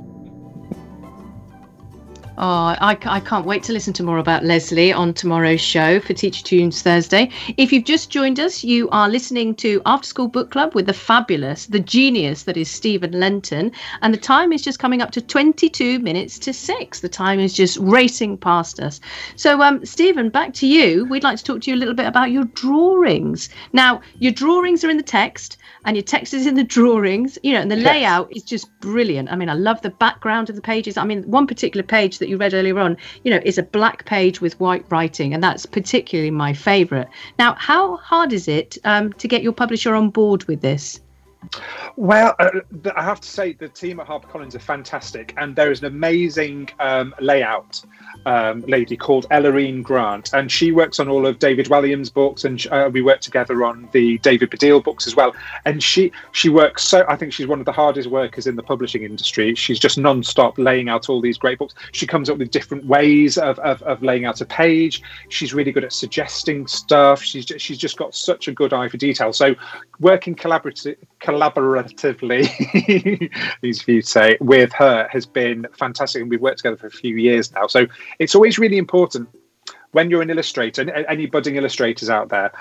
Oh, I, I can't wait to listen to more about Leslie on tomorrow's show for Teacher Tunes Thursday. If you've just joined us, you are listening to After School Book Club with the fabulous, the genius that is Stephen Lenton. And the time is just coming up to 22 minutes to six. The time is just racing past us. So, um, Stephen, back to you. We'd like to talk to you a little bit about your drawings. Now, your drawings are in the text and your text is in the drawings, you know, and the Yes. layout is just brilliant. I mean, I love the background of the pages. I mean, one particular page that you read earlier on, you know, is a black page with white writing, and that's particularly my favorite. Now, how hard is it um, to get your publisher on board with this? Well, uh, I have to say the team at HarperCollins are fantastic, and there is an amazing um, layout um, lady called Ellarine Grant, and she works on all of David Walliams' books, and uh, we work together on the David Baddiel books as well. And she she works so. I think she's one of the hardest workers in the publishing industry. She's just non-stop laying out all these great books. She comes up with different ways of, of, of laying out a page. She's really good at suggesting stuff. She's just, she's just got such a good eye for detail. So working collaborative, collaboratively, these few say, with her has been fantastic, and we've worked together for a few years now. So it's always really important when you're an illustrator, any budding illustrators out there.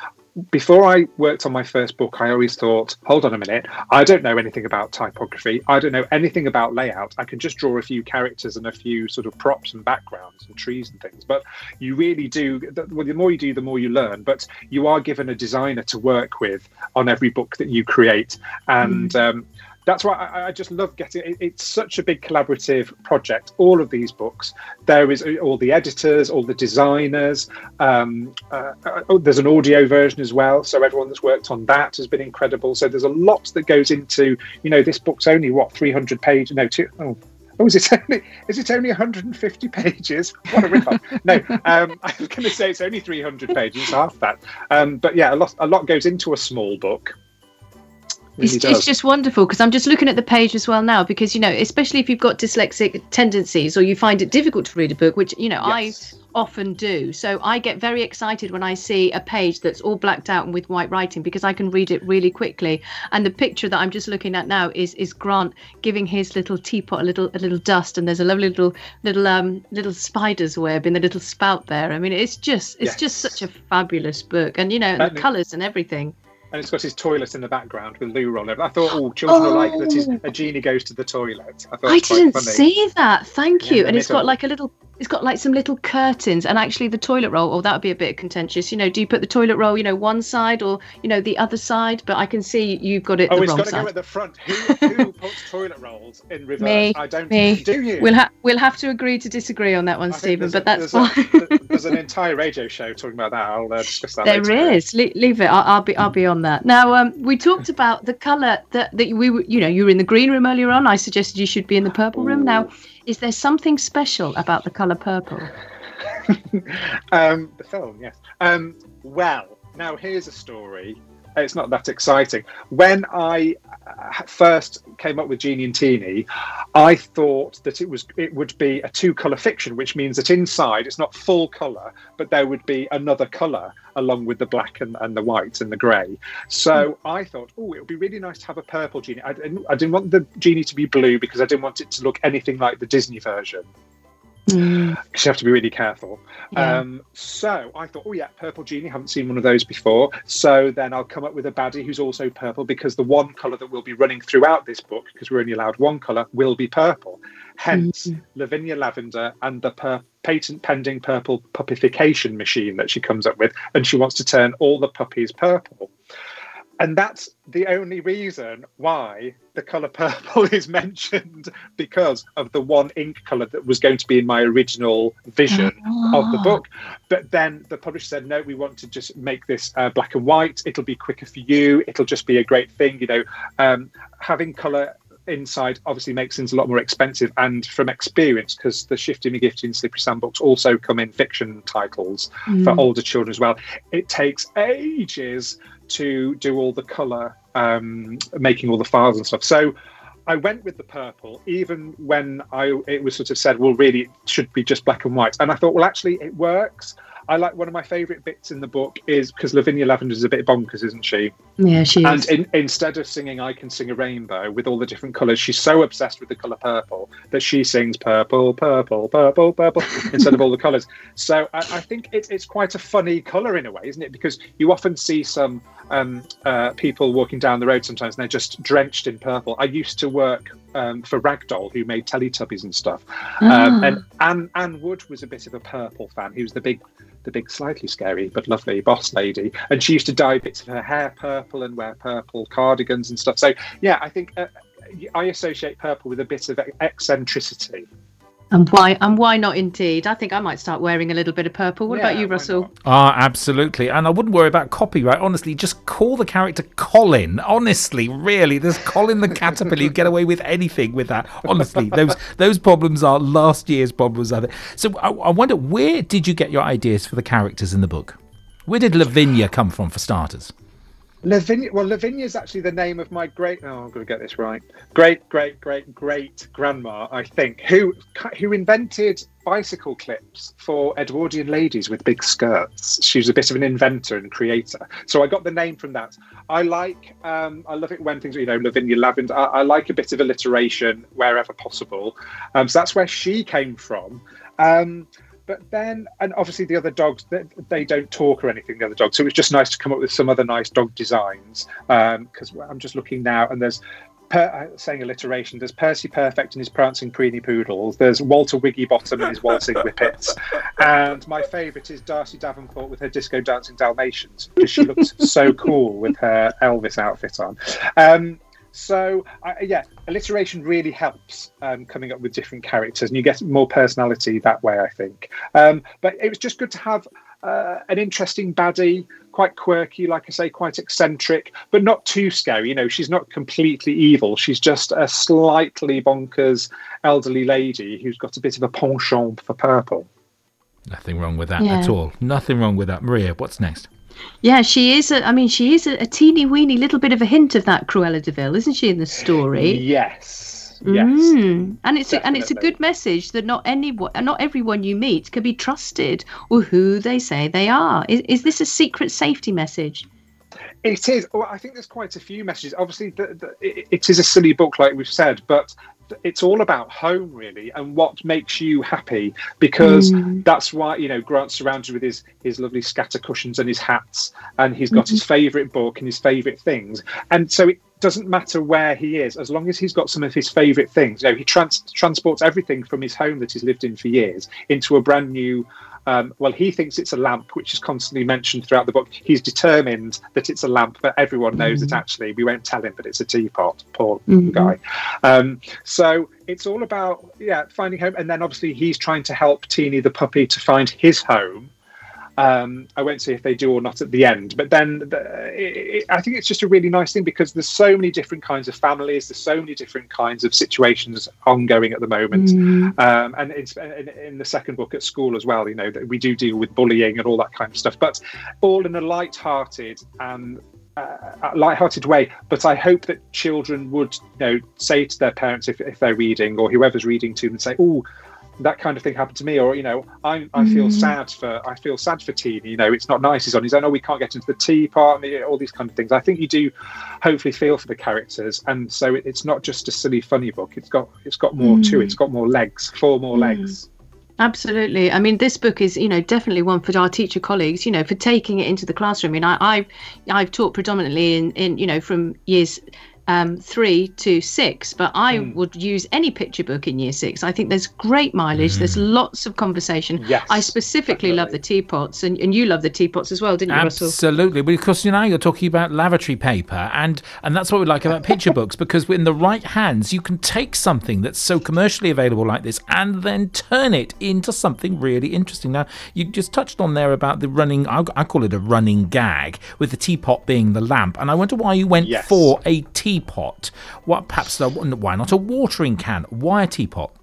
Before I worked on my first book, I always thought, hold on a minute, I don't know anything about typography. I don't know anything about layout. I can just draw a few characters and a few sort of props and backgrounds and trees and things. But you really do, well, the more you do, the more you learn. But you are given a designer to work with on every book that you create. And um, that's why I, I just love getting it, it's such a big collaborative project all of these books there is all the editors all the designers um, uh, uh, oh, there's an audio version as well so everyone that's worked on that has been incredible so there's a lot that goes into you know this book's only what 300 pages no two oh Oh, is it only is it only 150 pages? What a rip-off! no, um, I was going to say it's only 300 pages, half that. Um, but yeah, a lot a lot goes into a small book. It's, Really it's just wonderful because I'm just looking at the page as well now because you know especially if you've got dyslexic tendencies or you find it difficult to read a book which you know Yes. I often do. So I get very excited when I see a page that's all blacked out and with white writing because I can read it really quickly. And the picture that I'm just looking at now is is Grant giving his little teapot a little a little dust and there's a lovely little little um little spider's web in the little spout there. I mean it's just it's just such a fabulous book and you know and the colours and everything And it's got his toilet in the background with loo roll over. I thought, oh, children will like that. His, Oh. a genie goes to the toilet. I thought I it was quite didn't funny. see that. Thank you. And it's got like a little. It's got like some little curtains, and actually the toilet roll. Oh, that would be a bit contentious. You know, do you put the toilet roll, you know, one side or you know the other side? But I can see you've got it Oh, the it's got to go at the front. Who, who puts toilet rolls in reverse? Me, I don't. me. Do you? We'll have we'll have to agree to disagree on that one, I Stephen. But a- that's there's fine. A, there's an entire radio show talking about that. I'll uh, discuss that There later. is. Le- leave it. I'll, I'll be. I'll be on that. Now, um, we talked about the color that that we were. You know, you were in the green room earlier on. I suggested you should be in the purple room. Now, is there something special about the color purple? um, the film, yes. Um, well, now here's a story. It's not that exciting. When I uh, first came up with Genie and Teeny, I thought that it was it would be a two-color fiction, which means that inside it's not full color, but there would be another color along with the black and, and the white and the grey. So I thought, oh, it would be really nice to have a purple genie. I, didn't- I didn't want the genie to be blue because I didn't want it to look anything like the Disney version because you have to be really careful. Yeah. Um, so I thought, oh yeah, purple genie. Haven't seen one of those before. So then I'll come up with a baddie who's also purple because the one color that we'll be running throughout this book, because we're only allowed one color, will be purple. Hence, Lavinia Lavender and the per- patent pending purple puppification machine that she comes up with, and she wants to turn all the puppies purple. And that's the only reason why the color purple is mentioned because of the one ink color that was going to be in my original vision of the Ah. book. But then the publisher said, no, we want to just make this uh, black and white. It'll be quicker for you. It'll just be a great thing. You know, um, having color inside obviously makes things a lot more expensive. And from experience, because the Shifty McGifty and Slippery Sam books also come in fiction titles for older children as well, it takes ages to do all the color, um, making all the files and stuff. So I went with the purple, even when I it was sort of said, well, really, it should be just black and white. And I thought, well, actually, it works. I like one of my favourite bits in the book is because Lavinia Lavender is a bit bonkers, isn't she? Yeah, she And is. in, instead of singing "I Can Sing a Rainbow" with all the different colours, she's so obsessed with the colour purple that she sings "purple, purple, purple, purple" instead of all the colours. So I, I think it's it's quite a funny colour in a way, isn't it? Because you often see some um, uh, people walking down the road sometimes and they're just drenched in purple. I used to work um, for Ragdoll, who made Teletubbies and stuff, um, Ah. and Anne, Anne Wood was a bit of a purple fan. He was the big the big, slightly scary but lovely boss lady, and she used to dye bits of her hair purple and wear purple cardigans and stuff. So yeah, I think uh, I associate purple with a bit of eccentricity. And why? And why not? Indeed, I think I might start wearing a little bit of purple. What about you, Russell? not? Ah, absolutely. And I wouldn't worry about copyright. Honestly, just call the character Colin. Honestly, really, there's Colin the caterpillar. You get away with anything with that. Honestly, those those problems are last year's problems. Are they? So I, I wonder, where did you get your ideas for the characters in the book? Where did Lavinia come from, for starters? Lavinia, well, Lavinia is actually the name of my great. Oh, I'm going to get this right. Great, great, great, great grandma, I think, who who invented bicycle clips for Edwardian ladies with big skirts. She was a bit of an inventor and creator. So I got the name from that. I like, um, I love it when things, you know, Lavinia Lavender. I, I like a bit of alliteration wherever possible. Um, so that's where she came from. Um, but then, and obviously the other dogs, they, they don't talk or anything. The other dogs, so it was just nice to come up with some other nice dog designs. Because I'm just looking now, and there's per, uh, saying alliteration. There's Percy Perfect and his prancing preeny poodles. There's Walter Wiggybottom and his waltzing whippets. And my favourite is Darcy Davenport with her disco dancing Dalmatians because she looks so cool with her Elvis outfit on. Um, so uh, yeah, alliteration really helps um, coming up with different characters, and you get more personality that way. I think. Um, but it was just good to have uh, an interesting baddie, quite quirky, like I say, quite eccentric, but not too scary. You know, she's not completely evil. She's just a slightly bonkers elderly lady who's got a bit of a penchant for purple. Nothing wrong with that Yeah. at all. Nothing wrong with that. Maria, what's next? Yeah, she is. A, I mean, she is a, a teeny weeny little bit of a hint of that Cruella de Vil, isn't she, in the story? Yes. Yes. Mm. And it's a, and it's a good message that not anyone, not everyone you meet can be trusted or who they say they are. Is, is this a secret safety message? It is. Well, I think there's quite a few messages. Obviously, the, the, it, it is a silly book, like we've said, but it's all about home, really, and what makes you happy. Because mm. that's why you know Grant's surrounded with his his lovely scatter cushions and his hats, and he's got his mm-hmm. favourite book and his favourite things, and so it doesn't matter where he is as long as he's got some of his favourite things. You know, he trans- transports everything from his home that he's lived in for years into a brand new um, well, he thinks it's a lamp, which is constantly mentioned throughout the book. He's determined that it's a lamp, but everyone knows that actually we won't tell him, but it's a teapot. Poor guy. Um, so it's all about yeah finding home, and then obviously he's trying to help Teeny the puppy to find his home. Um, I won't say if they do or not at the end, but then the, it, it, I think it's just a really nice thing because there's so many different kinds of families, there's so many different kinds of situations ongoing at the moment, um, and it's in, in the second book at school as well. You know that we do deal with bullying and all that kind of stuff, but all in a light-hearted and uh, light-hearted way. But I hope that children would, you know, say to their parents if, if they're reading or whoever's reading to them, and say, "Oh, that kind of thing happened to me," or you know, I, I feel mm. sad for I feel sad for Teeny. You know, it's not nice. He's on his own. Oh, we can't get into the tea and All these kind of things. I think you do hopefully feel for the characters, and so it, it's not just a silly funny book. It's got it's got more to it. Mm. It's got more legs, four more mm. legs. Absolutely. I mean, this book is, you know, definitely one for our teacher colleagues, you know, for taking it into the classroom. I mean, I, I've, I've taught predominantly in, in, you know, from years um, three to six, but I Hmm. would use any picture book in year six. I think there's great mileage. There's lots of conversation. Yes, I specifically love the teapots, and, and you love the teapots as well, didn't you, Absolutely. Russell? Absolutely, because you know you're talking about lavatory paper, and and that's what we like about picture books because in the right hands you can take something that's so commercially available like this and then turn it into something really interesting. Now you just touched on there about the running. I, I call it a running gag with the teapot being the lamp, and I wonder why you went Yes. for a teapot. What perhaps why not a watering can? Why a teapot?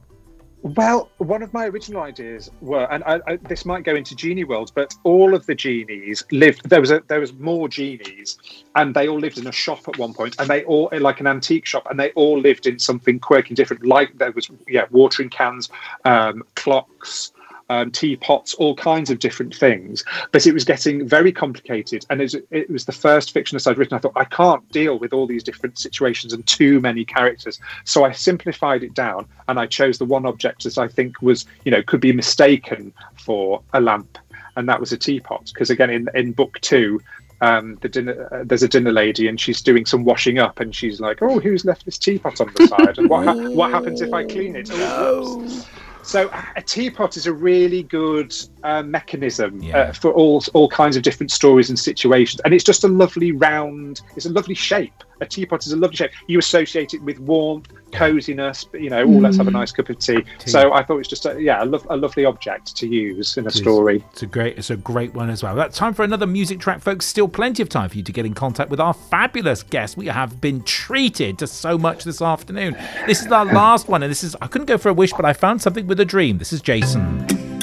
Well, one of my original ideas were, and I, I, this might go into genie world, but all of the genies lived. There was a, there was more genies, and they all lived in a shop at one point, and they all like an antique shop, and they all lived in something quirky, and different. Like there was yeah, watering cans, um, clocks. Um, teapots, all kinds of different things, but it was getting very complicated. And it was, it was the first fictionist I'd written. I thought I can't deal with all these different situations and too many characters, so I simplified it down and I chose the one object that I think was, you know, could be mistaken for a lamp, and that was a teapot. Because again, in in book two, um, the dinner uh, there's a dinner lady and she's doing some washing up, and she's like, "Oh, who's left this teapot on the side? And what ha- what happens if I clean it?" Oh, whoops. So a teapot is a really good uh, mechanism Yeah. uh, for all all kinds of different stories and situations, and it's just a lovely round. It's a lovely shape, a teapot is a lovely shape. You associate it with warmth, coziness. You know, oh, let's have a mm. nice cup of tea. So I thought it was just a, yeah, a, lo- a lovely object to use in a story. It's a great, it's a great one as well. That's time for another music track, folks. Still plenty of time for you to get in contact with our fabulous guest. We have been treated to so much this afternoon. This is our last one, and this is I couldn't go for a wish, but I found something with a dream. This is Jason.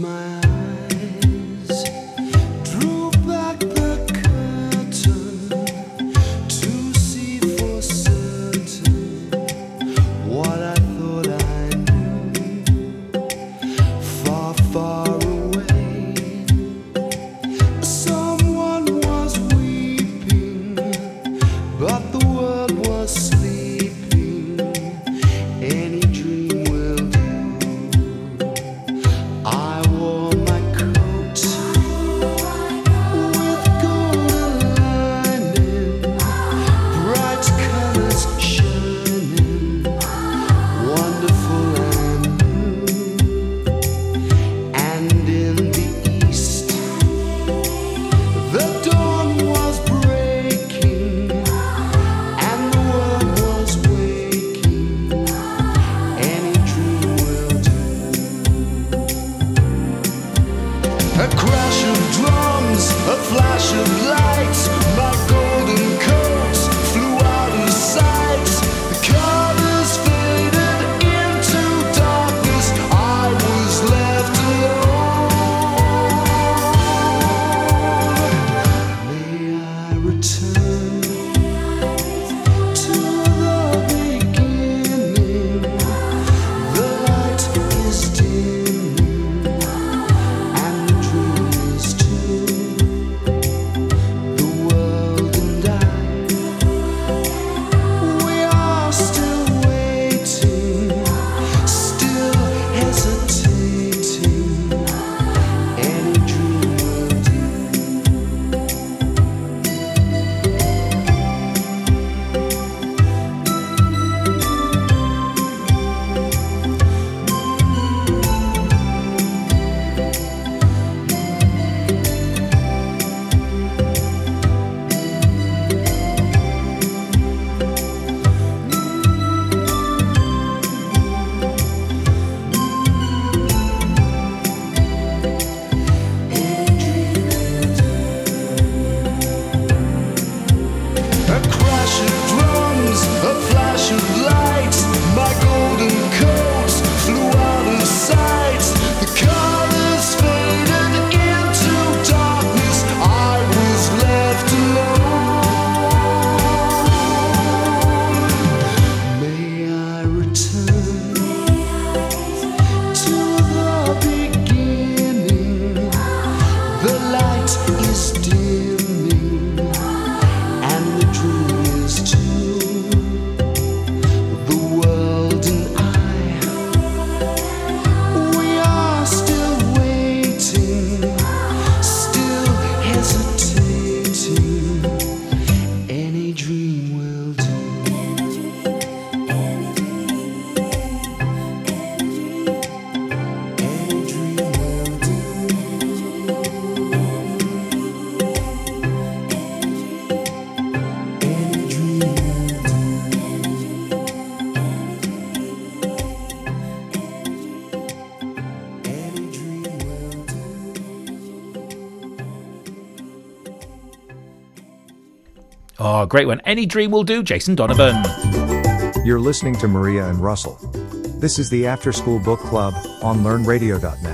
Close great one. Any dream will do. Jason Donovan. You're listening to Maria and Russell. This is the After School Book Club on LearnRadio.net.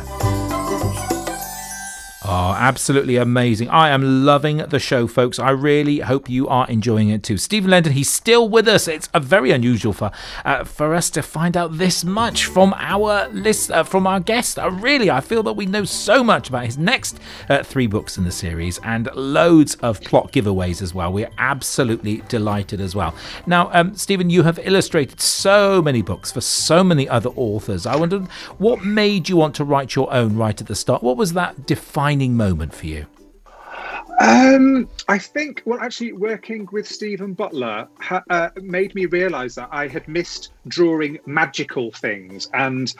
Oh, absolutely amazing. I am loving the show, folks. I really hope you are enjoying it too. Stephen Lenton, he's still with us. It's a very unusual for uh, for us to find out this much from our list, uh, from our guest. Uh, really, I feel that we know so much about his next uh, three books in the series and loads of plot giveaways as well. We're absolutely delighted as well. Now, um, Stephen, you have illustrated so many books for so many other authors. I wondered what made you want to write your own right at the start? What was that defining moment for you? Um, I think, well, actually, working with Stephen Butler ha- uh, made me realise that I had missed drawing magical things and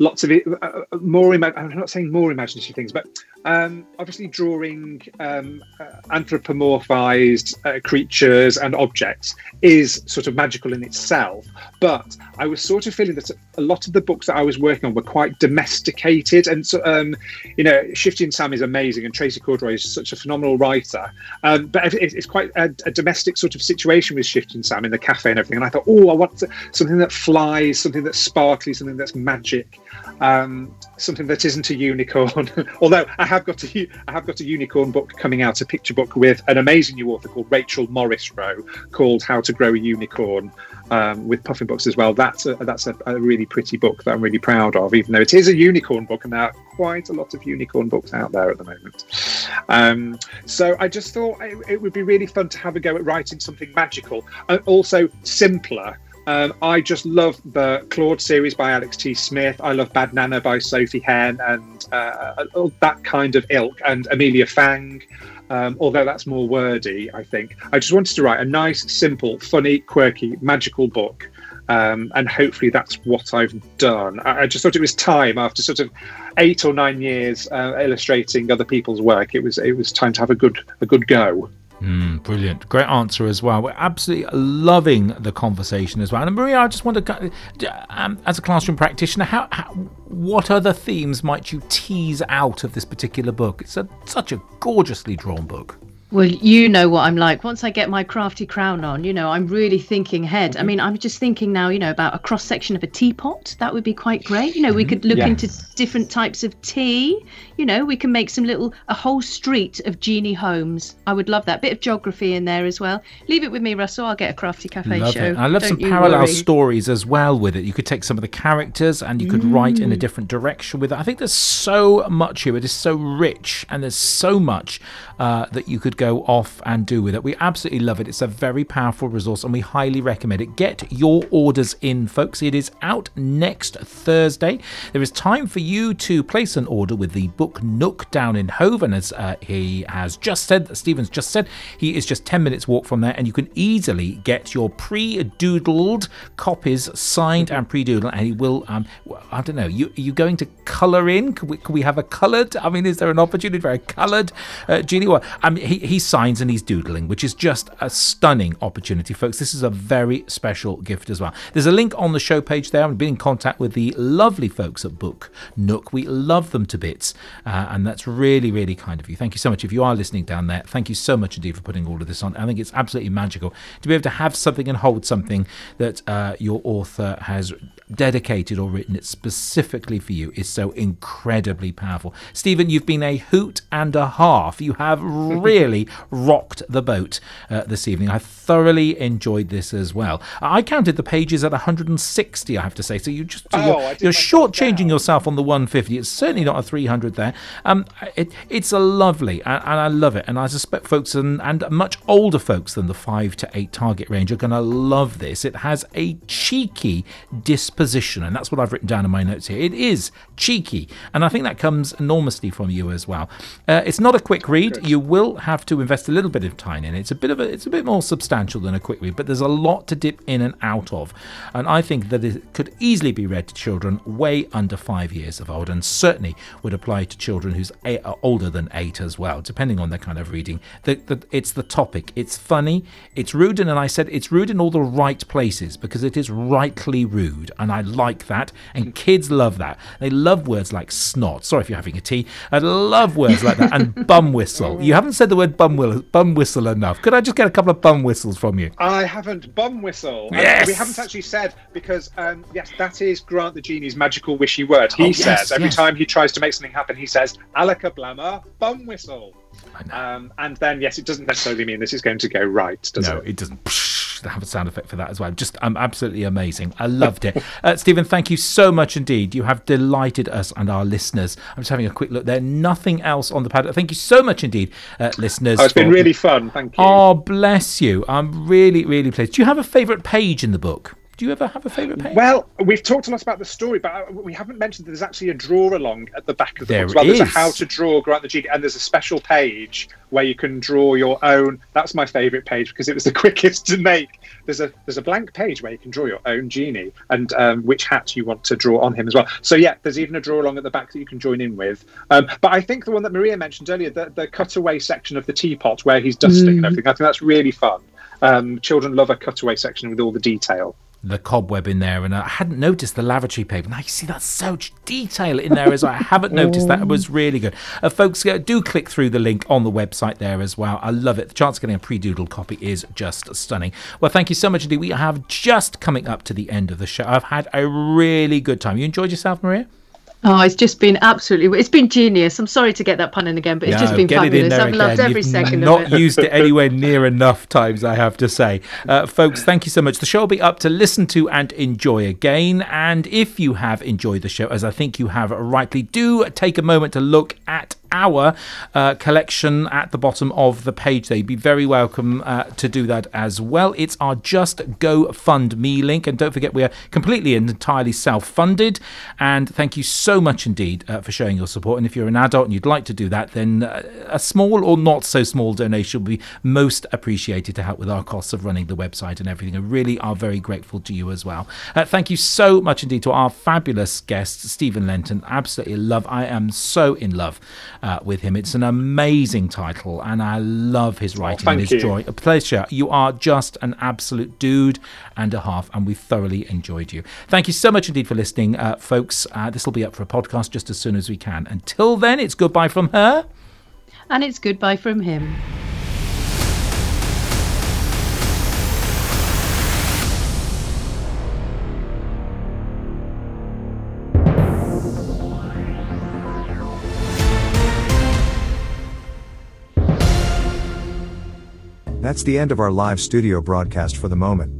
lots of it, uh, uh, more. Ima- I'm not saying more imaginative things, but um, obviously drawing um, uh, anthropomorphized uh, creatures and objects is sort of magical in itself. But I was sort of feeling that a lot of the books that I was working on were quite domesticated, and so um, you know, Shifty Sam is amazing, and Tracey Corderoy is such a phenomenal writer. Um, but it, it's quite a, a domestic sort of situation with Shifty Sam in the cafe and everything. And I thought, oh, I want to, something that flies, something that's sparkly, something that's magic, um, something that isn't a unicorn. Although I have got a I have got a unicorn book coming out, a picture book with an amazing new author called Rachel Morrisroe, called How to Grow a Unicorn. Um, with Puffin Books as well. That's a, that's a, a really pretty book that I'm really proud of, even though it is a unicorn book, and there are quite a lot of unicorn books out there at the moment. Um, so I just thought it, it would be really fun to have a go at writing something magical and also simpler. Um, I just love the Claude series by Alex T. Smith. I love Bad Nana by Sophie Henn and uh, that kind of ilk, and Amelia Fang. Um, although that's more wordy, I think. I just wanted to write a nice, simple, funny, quirky, magical book. Um, and hopefully that's what I've done. I, I just thought it was time after sort of eight or nine years uh, illustrating other people's work. It was it was time to have a good a good go. Mm, brilliant. Great answer as well. We're absolutely loving the conversation as well. And Maria, I just wonder, um, as a classroom practitioner, how, how, what other themes might you tease out of this particular book? It's a, such a gorgeously drawn book. Well, you know what I'm like. Once I get my crafty crown on, you know, I'm really thinking head. I mm-hmm. mean, I'm just thinking now, you know, about a cross section of a teapot. That would be quite great. You know, we mm-hmm. could look Yes. into different types of tea. You know, we can make some little, a whole street of genie homes. I would love that. Bit of geography in there as well. Leave it with me, Russell. I'll get a crafty cafe Love show. it. I love Don't some parallel worry. stories as well with it. You could take some of the characters and you could write in a mm. different direction with it. I think there's so much here. It is so rich and there's so much uh, that you could go off and do with it. We absolutely love it. It's a very powerful resource and we highly recommend it. Get your orders in, folks. It is out next Thursday. There is time for you to place an order with the book Nook down in Hove. And as uh, he has just said, Stephen's just said, he is just 10 minutes walk from there and you can easily get your pre-doodled copies signed and pre-doodled and he will um i don't know you are you going to color in can we, can we have a colored i mean is there an opportunity for a colored uh, genie well i mean he, he signs and he's doodling which is just a stunning opportunity folks. This is a very special gift as well. There's a link on the show page there i've been in contact with the lovely folks at book nook. We love them to bits uh, and that's really really kind of you. Thank you so much. If you are listening down there thank you so much indeed for putting all of this on. I think it's absolutely magical to be able to have something and hold something that uh, your author has dedicated or written it specifically for you is so incredibly powerful. Stephen, you've been a hoot and a half. You have really rocked the boat uh, this evening. I thoroughly enjoyed this as well. I counted the pages at 160, I have to say. So you just oh, you're, you're shortchanging yourself on the 150. It's certainly not a 300 there. Um, it, it's a lovely, and, and I love it. And I suspect folks and, and much older folks than the five to eight target range are going to love this. It has a cheeky disposition, and that's what I've written down in my notes here. It is cheeky, and I think that comes enormously from you as well. Uh, it's not a quick read. You will have to invest a little bit of time in it. It's a bit of a, it's a bit more substantial than a quick read, but there's a lot to dip in and out of, and I think that it could easily be read to children way under five years of old, and certainly would apply to children who's a, are older than eight as well, depending on their kind of reading. The, the, it's the topic. It's funny. It's rude, and I said it's rude in all the right places because it is rightly rude, and I like that. And kids love that. They love words like snot. Sorry if you're having a tea. I love words like that and bum whistle. You haven't said the word bum whistle, bum whistle enough. Could I just get a couple of bum whistles from you? I haven't bum whistle. And Yes! We haven't actually said because um, yes, that is Grant the genie's magical wishy word. He Oh, says yes, every yes. time he tries to make something happen, he says "alakablammer bum whistle," I know. um, and then yes, it doesn't necessarily mean this is going to go right, does No, it? it doesn't. Have a sound effect for that as well. Just um, absolutely amazing. I loved it. Uh, Stephen, thank you so much indeed. You have delighted us and our listeners. I'm just having a quick look there. Nothing else on the pad. Thank you so much indeed, uh, listeners. Oh, it's been really fun. Thank you. Oh, bless you. I'm really, really pleased. Do you have a favourite page in the book? Do you ever have a favourite page? Well, we've talked a lot about the story, but uh, we haven't mentioned that there's actually a draw along at the back of the There book as well. There's a how to draw Grant the Genie, and there's a special page where you can draw your own. That's my favourite page because it was the quickest to make. There's a there's a blank page where you can draw your own genie and um, which hat you want to draw on him as well. So yeah, there's even a draw along at the back that you can join in with. Um, but I think the one that Maria mentioned earlier, the, the cutaway section of the teapot where he's dusting and everything, I think that's really fun. Um, children love a cutaway section with all the detail. The cobweb in there, and I hadn't noticed the lavatory paper. Now you see that's so much detail in there as well. I haven't noticed that. It was really good. Uh, folks, uh, do click through the link on the website there as well. I love it. The chance of getting a pre-doodled copy is just stunning. Well, thank you so much indeed. We have just coming up to the end of the show. I've had a really good time. You enjoyed yourself, Maria? Oh, it's just been absolutely. It's been genius. I'm sorry to get that pun in again, but it's just been get it in fabulous. I've loved every You've second not of it. Not used it anywhere near enough times, I have to say. Uh, folks, thank you so much. The show will be up to listen to and enjoy again. And if you have enjoyed the show, as I think you have rightly, do take a moment to look at our uh, collection at the bottom of the page there. You'd be very welcome uh, to do that as well. It's our Just Go Fund Me link. And don't forget, we are completely and entirely self funded. And thank you so much indeed uh, for showing your support. And if you're an adult and you'd like to do that, then uh, a small or not so small donation will be most appreciated to help with our costs of running the website and everything. And really are very grateful to you as well. Uh, thank you so much indeed to our fabulous guest, Stephen Lenton. Absolutely love. I am so in love uh, with him. It's an amazing title, and I love his writing and thank his you. drawing. A pleasure. You are just an absolute dude and a half, and we thoroughly enjoyed you. Thank you so much indeed for listening, uh, folks. Uh, this will be up for a podcast just as soon as we can. Until then, it's goodbye from her. And it's goodbye from him. That's the end of our live studio broadcast for the moment.